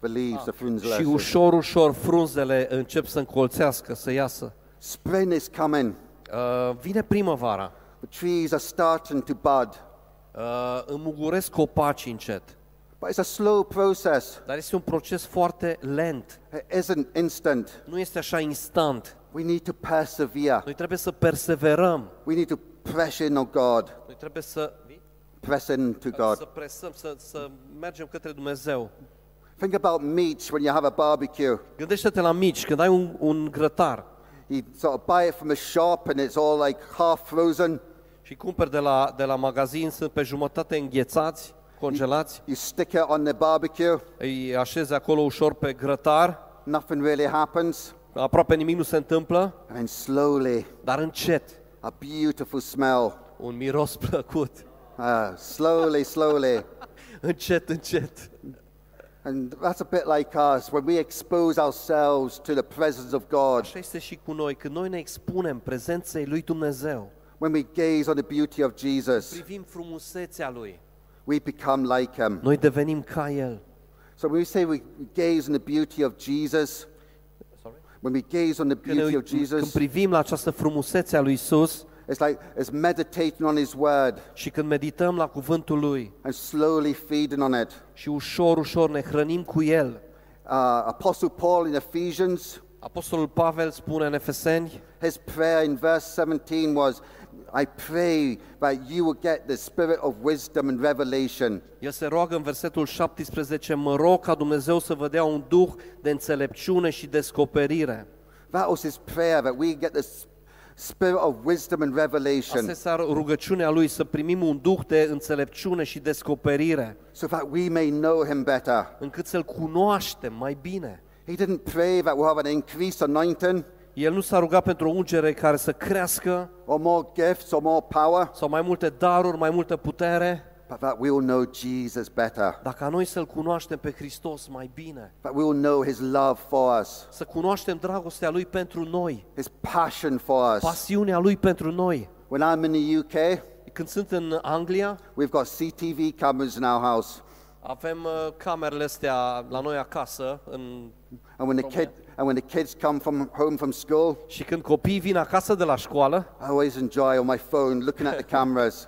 The leaves, the și frunzele. ușor, ușor frunzele încep să încolțească, să iasă. Spring is coming. Uh, vine primăvara, The trees are starting to bud. uh, înmuguresc copacii încet, But it's a slow process. dar este un proces foarte lent. It isn't instant. Nu este așa instant. We need to persevere. Noi trebuie să perseverăm. We need to press in on God. Noi trebuie să, Press in to să God. presăm, să, să mergem către Dumnezeu. Think about meat when you have a barbecue. Gândește-te la mici, când ai un, un grătar You sort of buy it from a shop and it's all like half frozen. și cumperi de la, de la magazin, sunt pe jumătate înghețați, congelați, You stick it on the barbecue, îi așezi acolo ușor pe grătar, nothing really happens. aproape nimic nu se întâmplă, And then slowly, dar încet, a beautiful smell. un miros plăcut, Uh, slowly, slowly. încet, încet. And that's a bit like us when we expose ourselves to the presence of God, Așa este și cu noi, când noi ne expunem prezenței lui Dumnezeu, when we gaze on the beauty of Jesus, privim frumusețea lui, we become like Him. noi devenim ca el. So when we say we gaze on the beauty of Jesus, when we gaze on the Când, ne, beauty of uit- când Jesus, privim la această frumusețe a lui Isus it's like it's meditating on His Word și când medităm la cuvântul lui and slowly feeding on it. și ușor, ușor ne hrănim cu el. Uh, Apostle Paul in Ephesians, Apostolul Pavel spune în Efeseni, his prayer in verse 17 was, I pray that you will get the spirit of wisdom and revelation. el se roagă în versetul 17, mă rog ca Dumnezeu să vă dea un duh de înțelepciune și descoperire. That was his prayer, that we get the s- spirit of wisdom and revelation, Asta este rugăciunea lui, să primim un duh de înțelepciune și descoperire, so that we may know him better. încât să-L cunoaștem mai bine. He didn't pray that we'll have an increased anointing El nu s-a rugat pentru o ungere care să crească, or more gifts or more power, sau mai multe daruri, mai multă putere, but that we will know Jesus better, dar ca noi să-L cunoaștem pe Hristos mai bine, that we will know his love for us, să cunoaștem dragostea Lui pentru noi, his passion for us. pasiunea Lui pentru noi. When I'm in the UK, Când sunt în Anglia, we've got CTV cameras in our house. avem uh, camerele astea la noi acasă în... And when the kid and when the kids come from home from school, și când copiii vin acasă de la școală, I always enjoy on my phone looking at the cameras.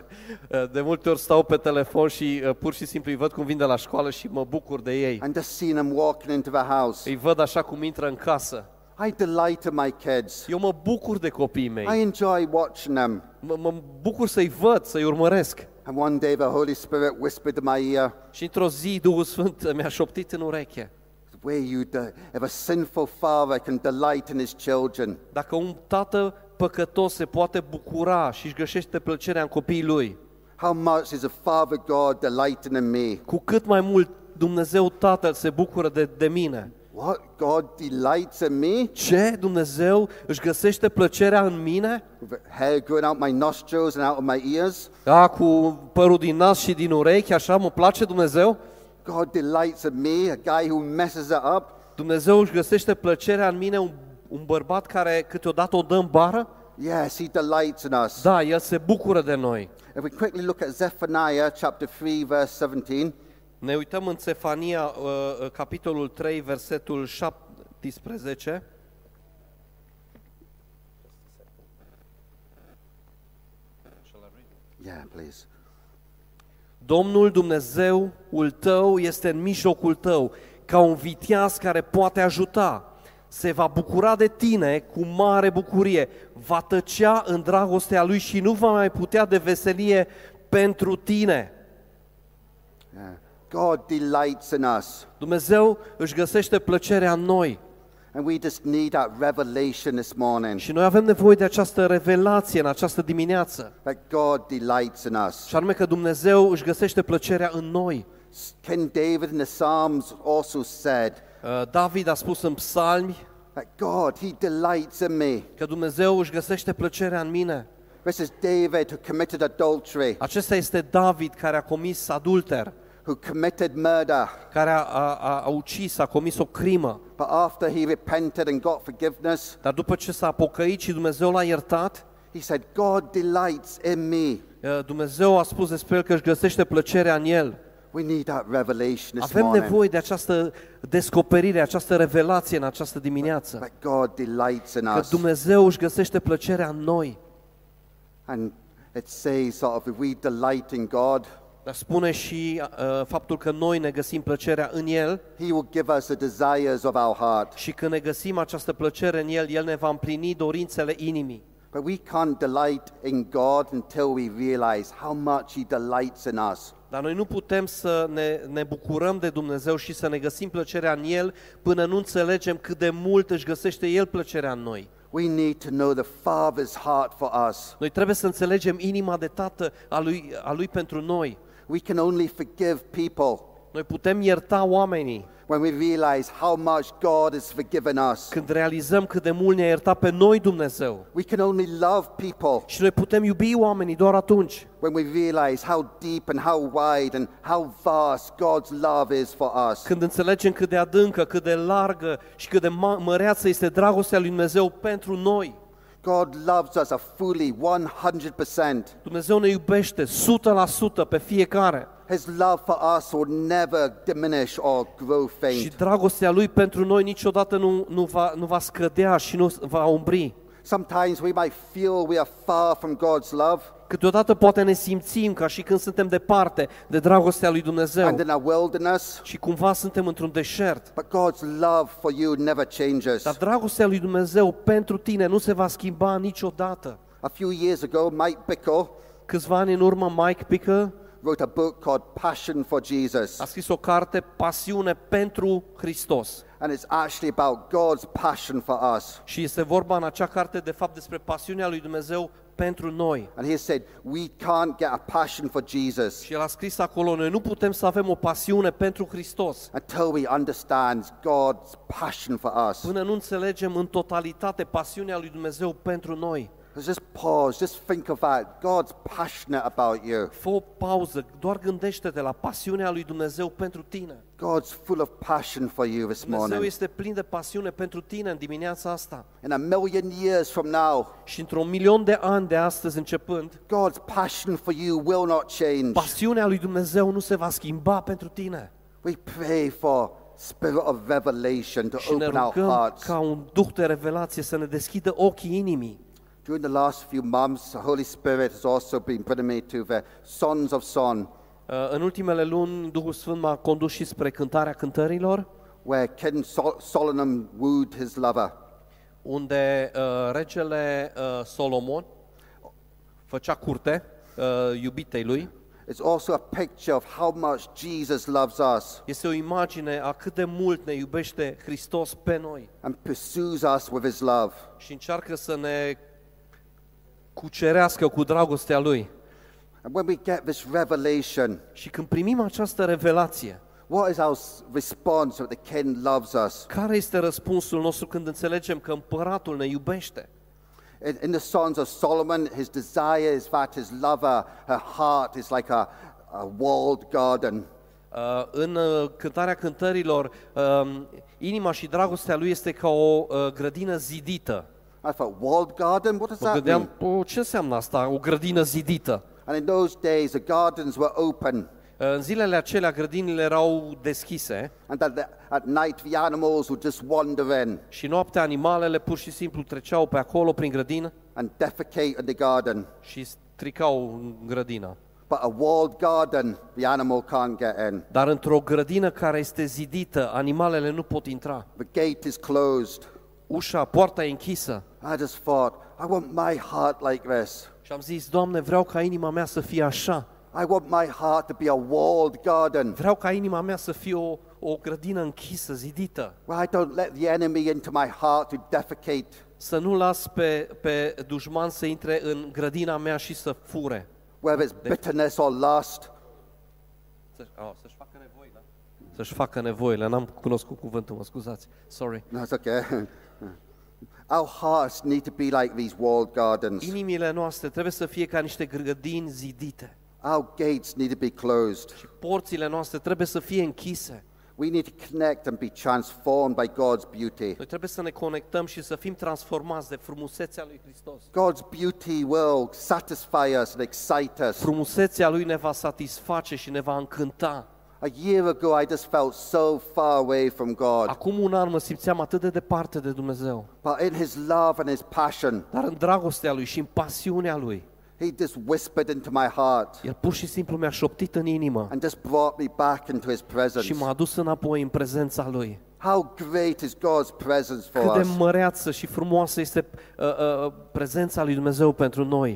Uh, de multe ori stau pe telefon și uh, pur și simplu îi văd cum vin de la școală și mă bucur de ei. and just seeing them walking into the house. Îi văd așa cum intră în casă. I delight in my kids. Eu mă bucur de copiii I mei. enjoy watching them. Mă, mă bucur să-i văd, să-i urmăresc. And one day the Holy Spirit whispered in my ear, Și într-o zi Duhul Sfânt mi-a șoptit în ureche. where you de- if a sinful father can delight in his children, Dacă un tată păcătos se poate bucura și își găsește plăcerea în copiii lui, how much is a Father God delighting in me? cu cât mai mult Dumnezeu Tatăl se bucură de, de mine. What? God delights in me? Ce? Dumnezeu își găsește plăcerea în mine? With hair growing out my nostrils and out of my ears? Da, cu părul din nas și din urechi, așa mă place Dumnezeu? God delights in me, a guy who messes it up? Dumnezeu își găsește plăcerea în mine, un, un bărbat care câteodată o dă în bară? Yes, he delights in us. Da, El se bucură de noi. If we quickly look at Zephaniah chapter 3, verse 17, Ne uităm în Cefania, uh, uh, capitolul 3, versetul 17. yeah, please. Domnul Dumnezeul tău este în mijlocul tău, ca un viteaz care poate ajuta. Se va bucura de tine cu mare bucurie, va tăcea în dragostea lui și nu va mai putea de veselie pentru tine. Yeah. God delights in us. Dumnezeu își găsește plăcerea în noi And we just need that revelation this morning și noi avem nevoie de această revelație în această dimineață. that God delights in us. Și anume că Dumnezeu își găsește plăcerea în noi. King David in the Psalms also said Uh, David a spus în psalmi that God, He delights in me. că Dumnezeu își găsește plăcerea în mine. This is David who committed adultery, Acesta este David care a comis adulter, who committed murder. care a, a, a, a ucis, a comis o crimă. But after he repented and got forgiveness, Dar după ce s-a pocăit și Dumnezeu l-a iertat, he said, God delights in me. uh, Dumnezeu a spus despre el că își găsește plăcerea în el. We need that revelation this Avem morning. nevoie de această descoperire, această revelație în această dimineață. That God delights in Că us. Dumnezeu își găsește plăcerea în noi. And it says, sort of, if we delight in God, Dar spune și uh, faptul că noi ne găsim plăcerea în El He will give us the desires of our heart. și când ne găsim această plăcere în El, El ne va împlini dorințele inimii. But we can't delight in God until we realize how much He delights in us. Dar noi nu putem să ne, ne bucurăm de Dumnezeu și să ne găsim plăcerea în El până nu înțelegem cât de mult își găsește El plăcerea în noi. We need to know the Father's heart for us. Noi trebuie să înțelegem inima de tată a lui, a lui pentru noi. We can only forgive people Noi putem ierta oamenii when we realize how much God has forgiven us. când realizăm cât de mult ne-a iertat pe noi Dumnezeu. We can only love people Și noi putem iubi oamenii doar atunci when we realize how deep and how wide and how vast God's love is for us. când înțelegem cât de adâncă, cât de largă și cât de ma- măreață este dragostea lui Dumnezeu pentru noi. God loves us a fully 100%. Dumnezeu ne iubește 100% pe fiecare. His love for us will never diminish or grow Și faint. dragostea lui pentru noi niciodată nu, nu, va, nu va scădea și nu va umbri. Sometimes we might feel we are far from God's love, Câteodată poate ne simțim ca și când suntem departe de dragostea lui Dumnezeu and in a wilderness, și cumva suntem într-un deșert. but God's love for you never changes. Dar dragostea lui Dumnezeu pentru tine nu se va schimba niciodată. A few years ago, Mike Bickle Câțiva ani în urmă, Mike Picker wrote a book called Passion for Jesus. a scris o carte, Pasiune pentru Hristos. And it's actually about God's passion for us. Și este vorba în acea carte, de fapt, despre pasiunea lui Dumnezeu pentru noi. And he said, We can't get a passion for Jesus Și el a scris acolo, noi nu putem să avem o pasiune pentru Hristos until we understand God's passion for us. până nu înțelegem în totalitate pasiunea lui Dumnezeu pentru noi. Just pause, just think of that. God's passionate about you. Fă o pauză, doar gândește-te la pasiunea lui Dumnezeu pentru tine. God's full of passion for you this Dumnezeu morning. este plin de pasiune pentru tine în dimineața asta. In a million years from now, Și într-un milion de ani de astăzi începând, God's passion for you will not change. pasiunea lui Dumnezeu nu se va schimba pentru tine. We pray for spirit of revelation to Și ne open our rugăm hearts. ca un duh de revelație să ne deschidă ochii inimii. During the last few months, the Holy Spirit has also been bringing me to the Sons of Son, Uh, În ultimele luni, Duhul Sfânt m-a condus și spre cântarea cântărilor, where King Sol- Solomon wooed his lover. unde uh, regele uh, Solomon făcea curte uh, iubitei lui. It's also a picture of how much Jesus loves us Este o imagine a cât de mult ne iubește Hristos pe noi and pursues us with his love. și încearcă să ne cucerească cu dragostea Lui. And when we get this revelation, Și când primim această revelație, what is our s- response that the King loves us? care este răspunsul nostru când înțelegem că împăratul ne iubește? In, in the Songs of Solomon, his desire is that his lover, her heart is like a, a walled garden. Uh, în uh, cântarea cântărilor, um, inima și dragostea lui este ca o uh, grădină zidită. I thought, walled garden? What does Mă that gândeam, mean? "O, ce înseamnă asta, o grădină zidită? And in those days, the gardens were open, Uh, În zilele acelea, grădinile erau deschise and at, the, at night, the animals would just wander in și noaptea animalele pur și simplu treceau pe acolo prin grădină and defecate in the garden. și stricau în grădină. But a walled garden, the animal can't get in. Dar într-o grădină care este zidită, animalele nu pot intra. The gate is closed. Ușa, poarta e închisă. I just thought, I want my heart like this. Și am zis, Doamne, vreau ca inima mea să fie așa. I want my heart to be a walled garden Vreau ca inima mea să fie o, o grădină închisă, zidită. where I don't let the enemy into my heart to defecate. Să nu las pe, pe dușman să intre în grădina mea și să fure. Whether it's bitterness or lust, Să, oh, să-și facă nevoile. Să-și facă nevoile. N-am cunoscut cuvântul, mă scuzați. Sorry. no, it's okay. Our hearts need to be like these walled gardens. Inimile noastre trebuie să fie ca niște grădini zidite. Our gates need to be closed. Și porțile noastre trebuie să fie închise. We need to connect and be transformed by God's beauty. Noi trebuie să ne conectăm și să fim transformați de frumusețea lui Hristos. God's beauty will satisfy us and excite us. Frumusețea lui ne va satisface și ne va încânta. A year ago, I just felt so far away from God. Acum un an mă simțeam atât de departe de Dumnezeu, But in His love and His passion, dar în dragostea lui și în pasiunea lui, He just whispered into my heart el pur și simplu mi-a șoptit în inimă and just brought me back into His presence. și m-a adus înapoi în prezența lui. How great is God's presence for Cât de us? măreață și frumoasă este uh, uh, prezența lui Dumnezeu pentru noi.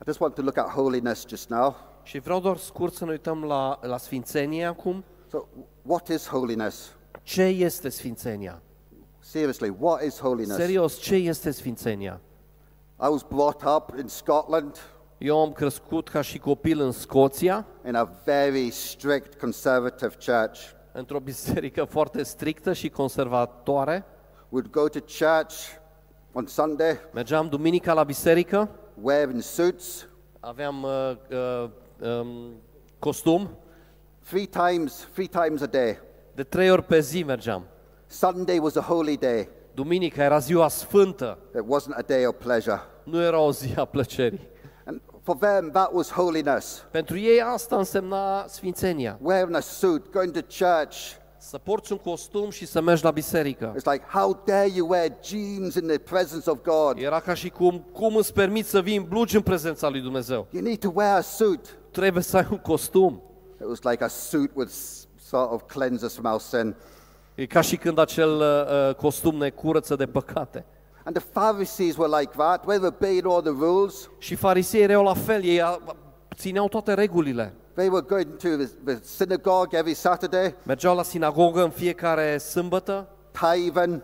I just want to look at holiness just now. Și vreau doar scurt să ne uităm la, la sfințenie acum. So, what is holiness? Ce este sfințenia? Seriously, what is holiness? Serios, ce este sfințenia? I was brought up in Scotland. Eu am crescut ca și copil în Scoția, in a very strict conservative church. într-o biserică foarte strictă și conservatoare. We'd go to church on Sunday Mergeam duminica la biserică, wearing suits. aveam uh, uh, um, costum, Three times, three times a day. de trei ori pe zi mergeam. Sunday was a holy day. Duminica era ziua sfântă, It wasn't a day of pleasure. nu era o zi a plăcerii. And for them, that was holiness. Pentru ei asta însemna sfințenia. Wearing a suit, going to church. Să porți un costum și să mergi la biserică. It's like, how dare you wear jeans in the presence of God? Era ca și cum, cum îți permiți să vii în blugi în prezența lui Dumnezeu? You need to wear a suit. Trebuie să ai un costum. It was like a suit would s- sort of cleanse us from our sin. E ca și când acel uh, uh, costum ne curăță de păcate. And the Pharisees were like that. They were obeying all the rules. Și farisei erau la fel, ei a- țineau toate regulile. They were going to the, the synagogue every Saturday, Mergeau la sinagogă în fiecare sâmbătă, tithing.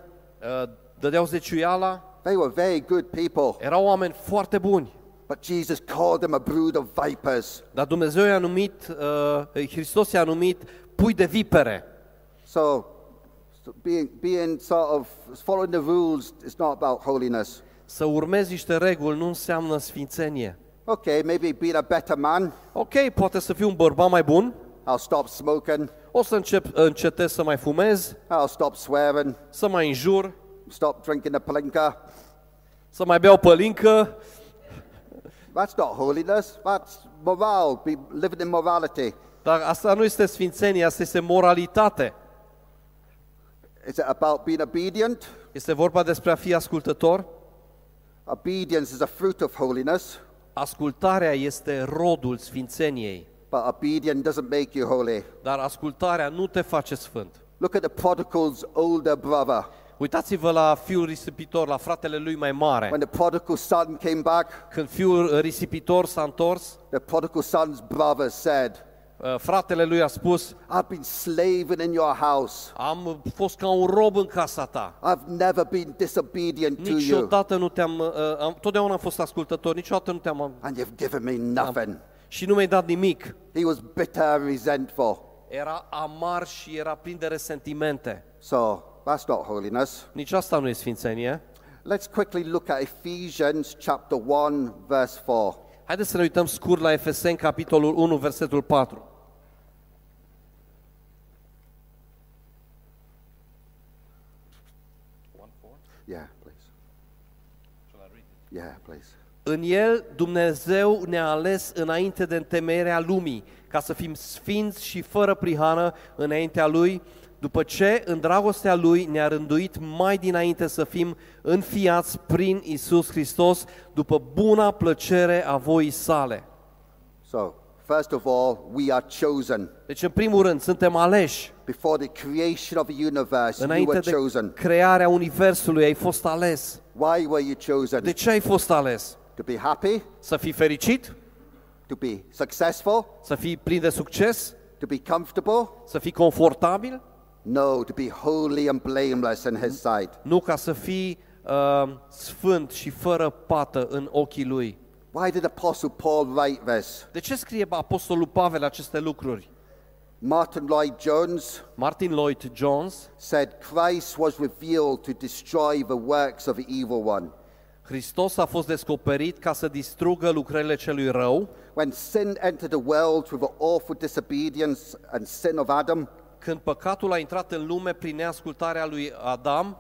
uh, dădeau zeciuiala, They were very good people. erau oameni foarte buni. But Jesus called them a brood of vipers. Dar Dumnezeu i-a numit, uh, Hristos i-a numit pui de vipere. So, so being, being sort of following the rules is not about holiness. Să urmezi niște reguli nu înseamnă sfințenie. Okay, maybe being a better man. Ok, poate să fiu un bărbat mai bun, I'll stop smoking. o să încep, încetez să mai fumez, I'll stop swearing. să mai înjur, Stop drinking the palinka. să mai beau pălincă. That's not holiness. That's moral. Be living in morality. Dar asta nu este sfințenie, asta este moralitate. Is it about being obedient? Este vorba despre a fi ascultător. Obedience is a fruit of holiness, Ascultarea este rodul sfințeniei, but obedience doesn't make you holy. dar ascultarea nu te face sfânt. Look at the prodigal's older brother. Uitați-vă la fiul risipitor, la fratele lui mai mare. When the prodigal son came back, Când fiul risipitor s-a întors, the prodigal son's brother said, uh, fratele lui a spus, I've been slaving in your house. am fost ca un rob în casa ta. I've never been disobedient to you, Niciodată nu te-am, uh, am, totdeauna am fost ascultător, niciodată nu te-am... and you've given me nothing. Și nu mi-ai dat nimic. He was bitter and resentful. Era amar și era plin de resentimente. So that's not holiness. Nici asta nu e sfințenie. Let's quickly look at Ephesians chapter 1, verse 4. Haideți să ne uităm scurt la Efeseni, capitolul 1, versetul 4. Yeah, please. Yeah, please. În el Dumnezeu ne-a ales înainte de întemeierea lumii, ca să fim sfinți și fără prihană înaintea Lui, după ce în dragostea Lui ne-a rânduit mai dinainte să fim înfiați prin Isus Hristos, după buna plăcere a voii sale. So, first of all, we are chosen. Deci, în primul rând, suntem aleși. Before the creation of the universe, you Înainte were de chosen. crearea Universului ai fost ales. Why were you chosen? De ce ai fost ales? To be happy? Să fii fericit? To be successful? Să fii plin de succes? To be comfortable? Să fii confortabil? No, to be holy and blameless in His sight. Nu ca să fii uh, sfânt și fără pată în ochii lui. Why did Apostle Paul write this? De ce scrie Apostolul Pavel aceste lucruri? Martin Lloyd Jones Martin Lloyd Jones, said Christ was revealed to destroy the works of the evil one. Hristos a fost descoperit ca să distrugă lucrările celui rău. When sin entered the world with the awful disobedience and sin of Adam, Când păcatul a intrat în lume prin neascultarea lui Adam,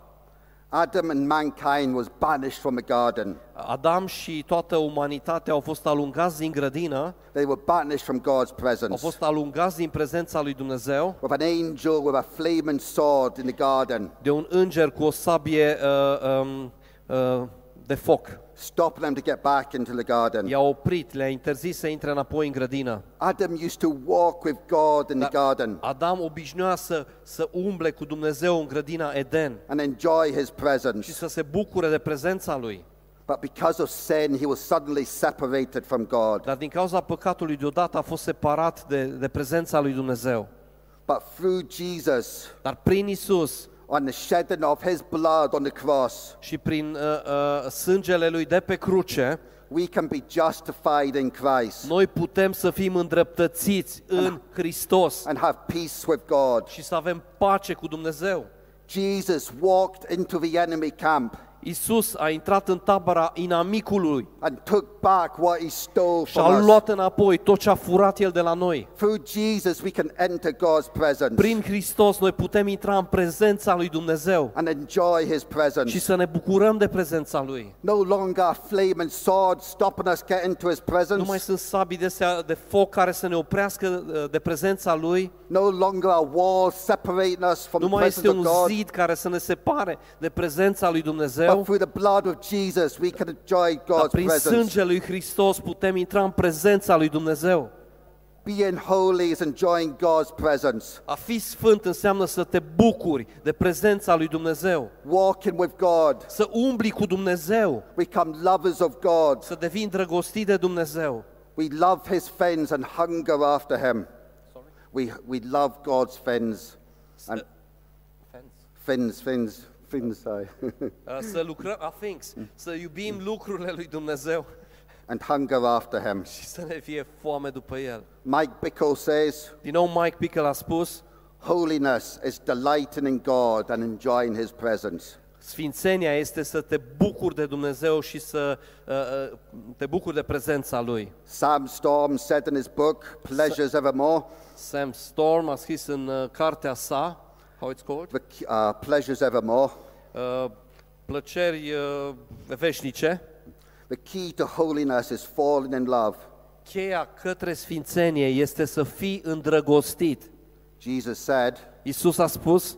Adam and mankind was banished from the garden. Adam și toată umanitatea au fost alungați din grădină, They were banished from God's au presence. fost alungați din prezența lui Dumnezeu With an angel with a flaming sword in the garden, de un înger cu o sabie uh, um, uh, de foc. stopping them to get back into the garden. I-a oprit, le-a interzis să intre înapoi în grădină. Adam used to walk with God in the garden Adam obișnuia să, să umble cu Dumnezeu în grădina Eden and enjoy his și presence. să se bucure de prezența lui. But because of sin, he was suddenly separated from God. Dar din cauza păcatului deodată a fost separat de, de prezența lui Dumnezeu. But through Jesus, Dar prin Isus on the shedding of his blood on the cross, și prin uh, uh, sângele lui de pe cruce, we can be justified in Christ Noi putem să fim îndreptățiți în Hristos and have peace with God. și să avem pace cu Dumnezeu. Jesus walked into the enemy camp Isus a intrat în tabăra inamicului and took back what he stole și a from us. luat înapoi tot ce a furat El de la noi. Through Jesus, we can enter God's presence Prin Hristos noi putem intra în prezența lui Dumnezeu and enjoy his și presence. să ne bucurăm de prezența Lui. No longer a flaming sword stopping us getting to his Nu mai presence. sunt sabii de, sea- de foc care să ne oprească uh, de prezența Lui. No longer a wall separating us from Nu the mai este presence of un God. zid care să ne separe de prezența lui But Dumnezeu. through the blood of Jesus, we can enjoy Dar God's prin presence. sângele lui Hristos putem intra în prezența lui Dumnezeu. Being holy is enjoying God's presence. A fi sfânt înseamnă să te bucuri de prezența lui Dumnezeu, Walking with God, să umbli cu Dumnezeu, become lovers of God. să devii îndrăgostit de Dumnezeu. We love his friends and hunger after him. We, we love God's friends and fins, fins, fins, sorry. Să lucrăm, a things, să iubim lucrurile lui Dumnezeu and hunger after him. și să ne fie foame după El. Mike Bickle says, Din nou Mike Pickle a spus, Holiness is delighting in God and enjoying his presence. Sfințenia este să te bucuri de Dumnezeu și să uh, uh, te bucuri de prezența Lui. Sam Storm said in his book, Pleasures Evermore, Sam Storm a scris în uh, cartea sa, how it's called, the, uh, Pleasures Evermore, uh, Plăceri uh, veșnice. the key to holiness is falling in love. Cheia către sfințenie este să fii îndrăgostit. Jesus said, Isus a spus,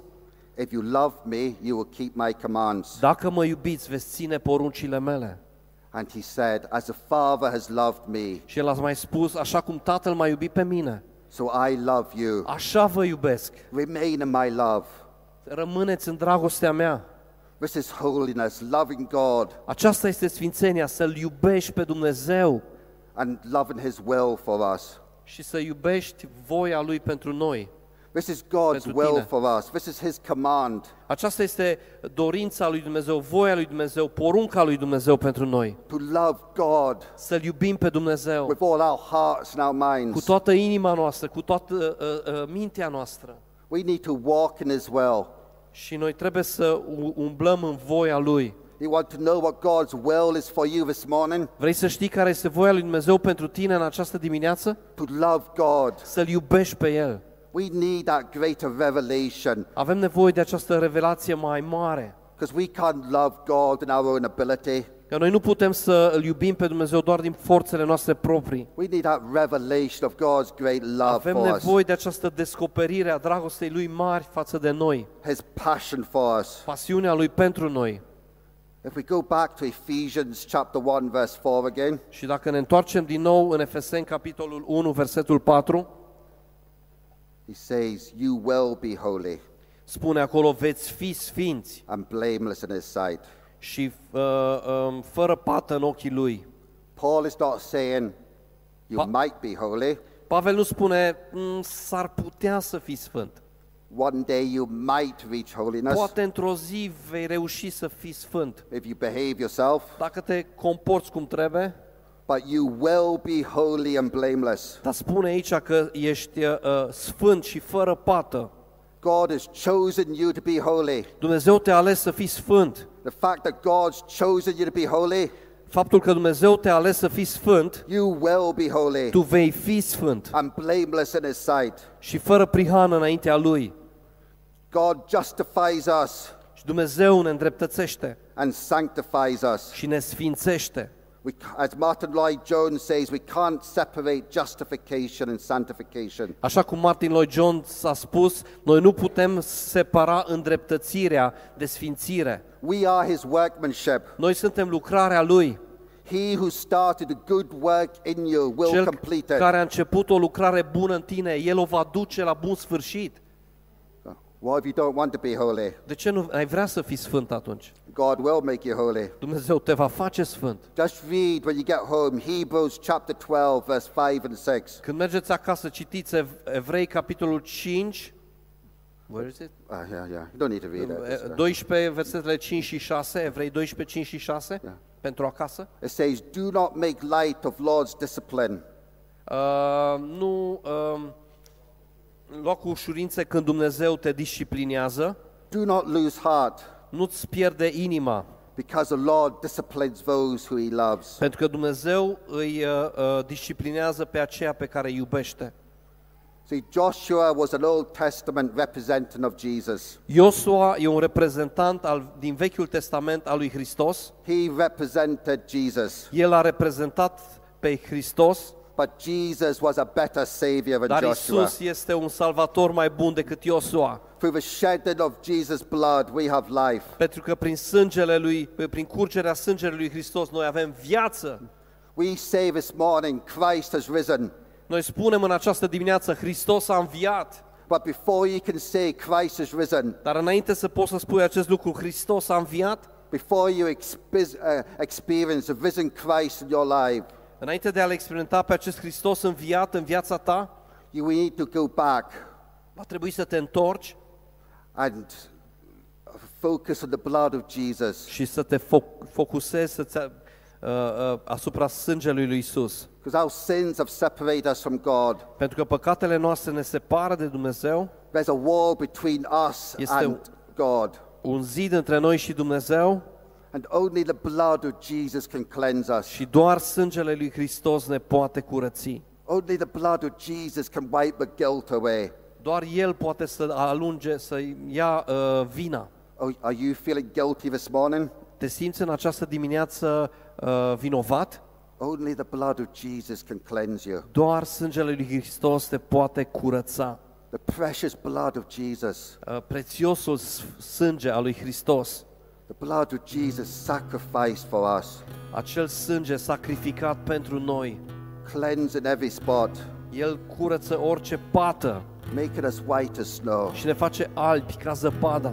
If you love me, you will keep my commands. dacă mă iubiți, veți ține poruncile mele. And he said, As the Father has loved me, Și el a mai spus, așa cum Tatăl m-a iubit pe mine, so I love you. așa vă iubesc. Remain in my love. Rămâneți în dragostea mea. This is holiness, loving God Aceasta este sfințenia, să-L iubești pe Dumnezeu and loving his will for us. și să iubești voia Lui pentru noi. This is God's Pentru will tine. for us. This is his command Aceasta este dorința lui Dumnezeu, voia lui Dumnezeu, porunca lui Dumnezeu pentru noi. to love God Să-L iubim pe Dumnezeu with all our hearts and our cu minds. toată inima noastră, cu toată uh, uh, mintea noastră. We need to walk in his will. Și noi trebuie să u- umblăm în voia Lui. You want to know what God's will is for you this morning? Vrei să știi care este voia lui Dumnezeu pentru tine în această dimineață? To love God. Să-L iubești pe El. We need that greater revelation Avem nevoie de această revelație mai mare. because we can't love God in our own ability. Că noi nu putem să îl iubim pe Dumnezeu doar din forțele noastre proprii. We need that revelation of God's great love Avem for us, nevoie de această descoperire a dragostei lui mari față de noi, his passion for us. pasiunea lui pentru noi. If we go back to Ephesians chapter 1 verse 4 again, Și dacă ne întoarcem din nou în Efeseni, capitolul 1, versetul 4, he says, "You will be holy spune acolo, veți fi sfinți and blameless in his sight." și uh, um, fără pată în ochii lui. Paul is not saying you Pa- might be holy. Pavel nu spune, "Mm, s-ar putea să fii sfânt. One day you might reach holiness Poate într-o zi vei reuși să fii sfânt. if you behave yourself, Dacă te comporți cum trebuie, but you will be holy and blameless. dar spune aici că ești uh, sfânt și fără pată. God has chosen you to be holy. Dumnezeu te-a ales să fii sfânt. The fact that God's chosen you to be holy, Faptul că Dumnezeu te-a ales să fii sfânt, you will be holy tu vei fi sfânt and blameless in his sight. și fără prihană înaintea Lui. God justifies us Și Dumnezeu ne îndreptățește and sanctifies us. și ne sfințește. We, as Martin Lloyd Jones says, we can't separate justification and sanctification. Așa cum Martin Lloyd Jones a spus, noi nu putem separa îndreptățirea de sfințire. We are his workmanship. Noi suntem lucrarea Lui. He who started a good work in you will Cel complete it. care a început o lucrare bună în tine, El o va duce la bun sfârșit. What if you don't want to be holy? De ce nu ai vrea să fii sfânt atunci? God will make you holy. Dumnezeu te va face sfânt. Just read when you get home Hebrews chapter 12, verse 5 and 6. Când mergeți acasă, citiți Ev- Evrei, capitolul 5, Where is it? Uh, yeah, yeah. You don't need to read it. Just, uh, 12, versetele 5 și 6, Evrei 12, 5 și 6. yeah. pentru acasă. It says, Do not make light of Lord's discipline. Uh, nu uh, lua cu ușurință când Dumnezeu te disciplinează, Do not lose heart, nu-ți pierde inima, because the Lord disciplines those who he loves. pentru că Dumnezeu îi uh, uh, disciplinează pe aceea pe care îi iubește. See, Joshua was an Old Testament representative of Jesus. Iosua e un reprezentant al, din Vechiul Testament al lui Hristos. He represented Jesus, El a reprezentat pe Hristos, but Jesus was a better Savior than dar Joshua. Isus este un salvator mai bun decât Iosua. Through the shedding of Jesus' blood, we have life. Pentru că prin sângele lui, prin curgerea sângelui lui Hristos noi avem viață. We say this morning, Christ has risen. Noi spunem în această dimineață, Hristos a înviat. But before you can say Christ has risen, Dar înainte să poți să spui acest lucru, Hristos a înviat, before you expe- uh, experience the risen Christ in your life, înainte de a-L experimenta pe acest Hristos înviat în viața ta, you need to go back va trebui să te întorci and focus on the blood of Jesus. și să te foc- focusezi să uh, uh, asupra sângelui lui Isus. Because our sins have separated us from God. Pentru că păcatele noastre ne separă de Dumnezeu, There's a wall between us Este and God. un zid între noi și Dumnezeu And only the blood of Jesus can cleanse us. și doar sângele lui Hristos ne poate curăți. Only the blood of Jesus can wipe the guilt away. Doar El poate să alunge, să ia uh, vina. Oh, are you feeling guilty this morning? Te simți în această dimineață uh, vinovat? Only the blood of Jesus can cleanse you. Doar sângele lui Hristos te poate curăța. The precious blood of Jesus. Uh, prețiosul s- sânge al lui Hristos, The blood of Jesus sacrificed for us, acel sânge sacrificat pentru noi, cleansing every spot, El curăță orice pată making us white as snow. și ne face albi ca zăpada.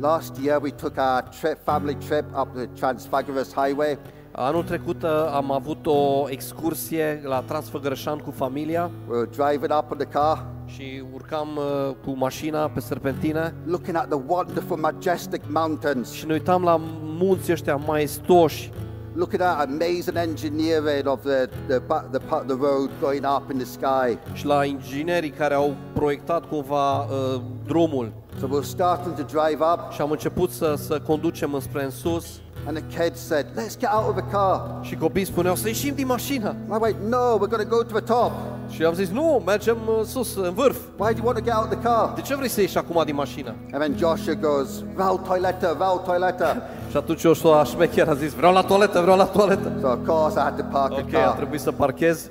Last year we took our trip, family trip up the Transfigurus Highway. Anul trecut uh, am avut o excursie la Transfăgărășan cu familia We were driving up in the car, și urcam uh, cu mașina pe serpentine. Looking at the wonderful, majestic mountains, și ne uitam la munții ăștia maestoși, looking at amazing engineering of the, the, ba- the, part of the road going up in the sky. și la inginerii care au proiectat cumva uh, drumul. So we were starting to drive up, și am început să, să conducem înspre în sus and the kids said, Let's get out of the car. și copiii spuneau să ieșim din mașină. I went, No, we're going to go to the top. Și am zis, nu, mergem uh, sus, în vârf. Why do you want to get out of the car? De ce vrei să ieși acum din mașină? And then Joshua goes, Val toiletta, Val toiletta. Și atunci Joshua șmecher a zis, vreau la toaletă, vreau la toaletă. So of course I had to park Ok, the a car. trebuit să parchez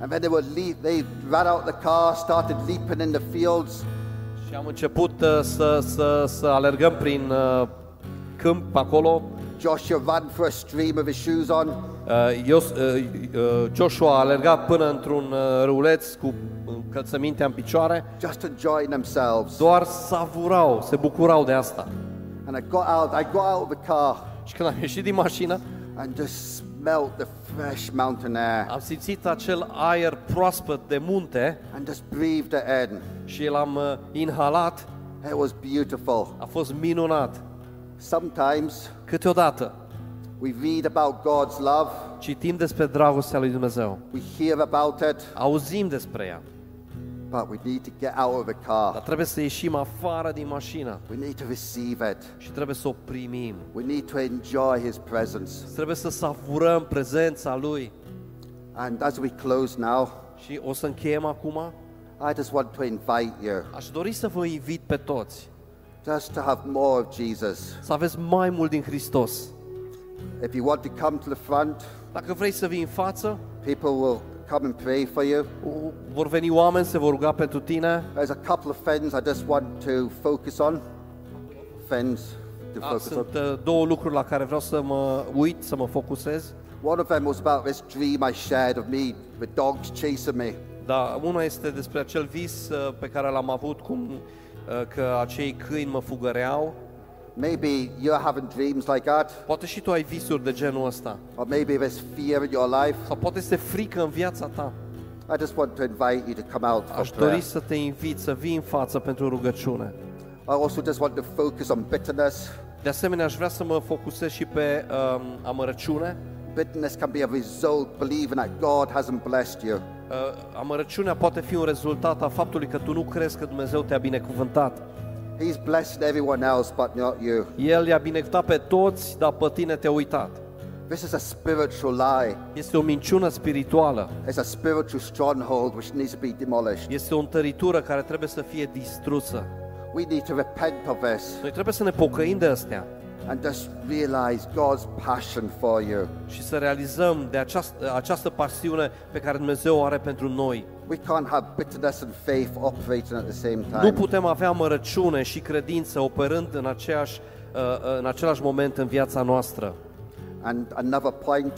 And then they were leap, they ran out the car, started leaping in the fields. și am început uh, să, să, să alergăm prin uh, câmp acolo. Joshua ran for a stream with his shoes on. Uh, eu, uh, uh, Joshua a alergat până într-un uh, râuleț cu încălțămintea în picioare. just enjoying themselves. Doar savurau, se bucurau de asta. And I got out, I got out of the car Și când am ieșit din mașină, and just smelt the fresh mountain air am simțit acel aer proaspăt de munte and just breathed it in. și l-am uh, inhalat. It was beautiful. A fost minunat. Sometimes Câteodată we read about God's love, citim despre dragostea lui Dumnezeu, we hear about it, auzim despre ea, but we need to get out of the car. dar trebuie să ieșim afară din mașină We need to receive it. și trebuie să o primim. We need to enjoy His presence. Trebuie să savurăm prezența Lui. And as we close now, Și o să încheiem acum. I just want to invite you Aș dori să vă invit pe toți just to have more of Jesus. să aveți mai mult din Hristos. If you want to come to the front, Dacă vrei să vii în față, people will come and pray for you. vor veni oameni, se vor ruga pentru tine. There's a couple of things I just want to focus on. Things to Da, focus on. sunt uh, două lucruri la care vreau să mă uit, să mă focusez. One of them was about this dream I shared of me with dogs chasing me. Da, una este despre acel vis uh, pe care l-am avut, cum uh, că acei câini mă fugăreau. Maybe you're having dreams like that, Poate și tu ai visuri de genul ăsta. or maybe there's fear in your life. Sau poate este frică în viața ta. I just want to invite you to come out for Aș prayer. dori să te invit să vii în față pentru rugăciune. I also just want to focus on bitterness. De asemenea, aș vrea să mă focusez și pe um, amărăciune. Bitterness can be a result believing that God hasn't blessed you. Uh, amărăciunea poate fi un rezultat al faptului că tu nu crezi că Dumnezeu te-a binecuvântat. He's blessed everyone else but not you. El i-a binecuvântat pe toți, dar pe tine te-a uitat. This is a spiritual lie. Este o minciună spirituală. It's a spiritual stronghold which needs to be demolished. Este o întăritură care trebuie să fie distrusă. We need to repent of this Noi trebuie să ne pocăim de astea and just realize God's passion for you. și să realizăm de această, această pasiune pe care Dumnezeu o are pentru noi. We can't have bitterness and faith operating at the same Nu time. putem avea mărăciune și credință operând în, aceeași, uh, uh, în același moment în viața noastră. And another point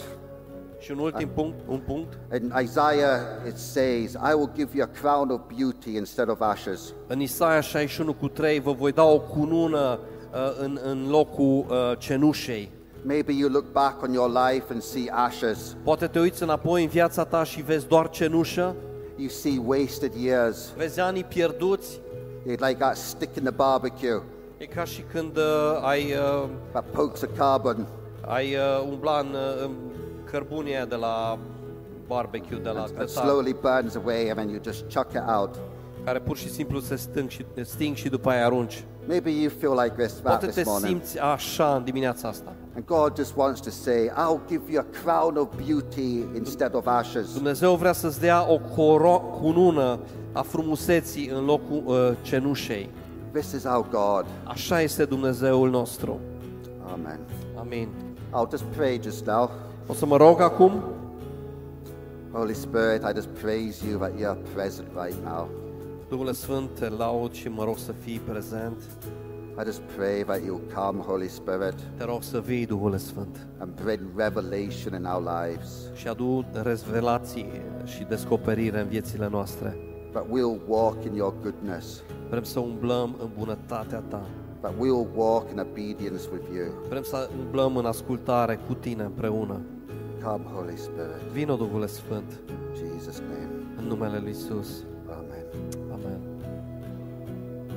Și un ultim punct, un punct. in Isaiah it says, I will give you a crown of beauty instead of ashes. În Isaia 61 cu 3 vă voi da o cunună uh, în, în locul uh, cenușei. Maybe you look back on your life and see ashes. Poate te uiți înapoi în viața ta și vezi doar cenușă, You see wasted years. vezi anii pierduți, You're like that stick in the barbecue e ca și când uh, ai, uh, that pokes a carbon ai uh, umbla în, uh, în cărbunia de la barbecue, de la and grătar, slowly burns away and then you just chuck it out. Care pur și simplu se sting și, sting și după aia arunci. Maybe you feel like this about Poate te this morning. simți așa în dimineața asta. And God just wants to say, I'll give you a crown of beauty instead of ashes. Dumnezeu vrea să-ți dea o coro- cunună a frumuseții în locul uh, cenușei. This is our God. Așa este Dumnezeul nostru. Amen. Amin. I'll just pray just now. O să mă rog acum, Holy Spirit, I just praise you that you're present right now. Duhul Sfânt, te laud și mă rog să fii prezent. I just pray that you'll come, Holy Spirit, Te rog să vii, Duhul Sfânt, and bring revelation in our lives. și adu revelații și descoperire în viețile noastre. That we'll walk in your goodness. Vrem să umblăm în bunătatea ta. That we'll walk in obedience with you. Vrem să umblăm în ascultare cu tine împreună. Come, Holy Spirit. Vino, Duhul Sfânt, In Jesus' name. în numele Lui Isus. Amen.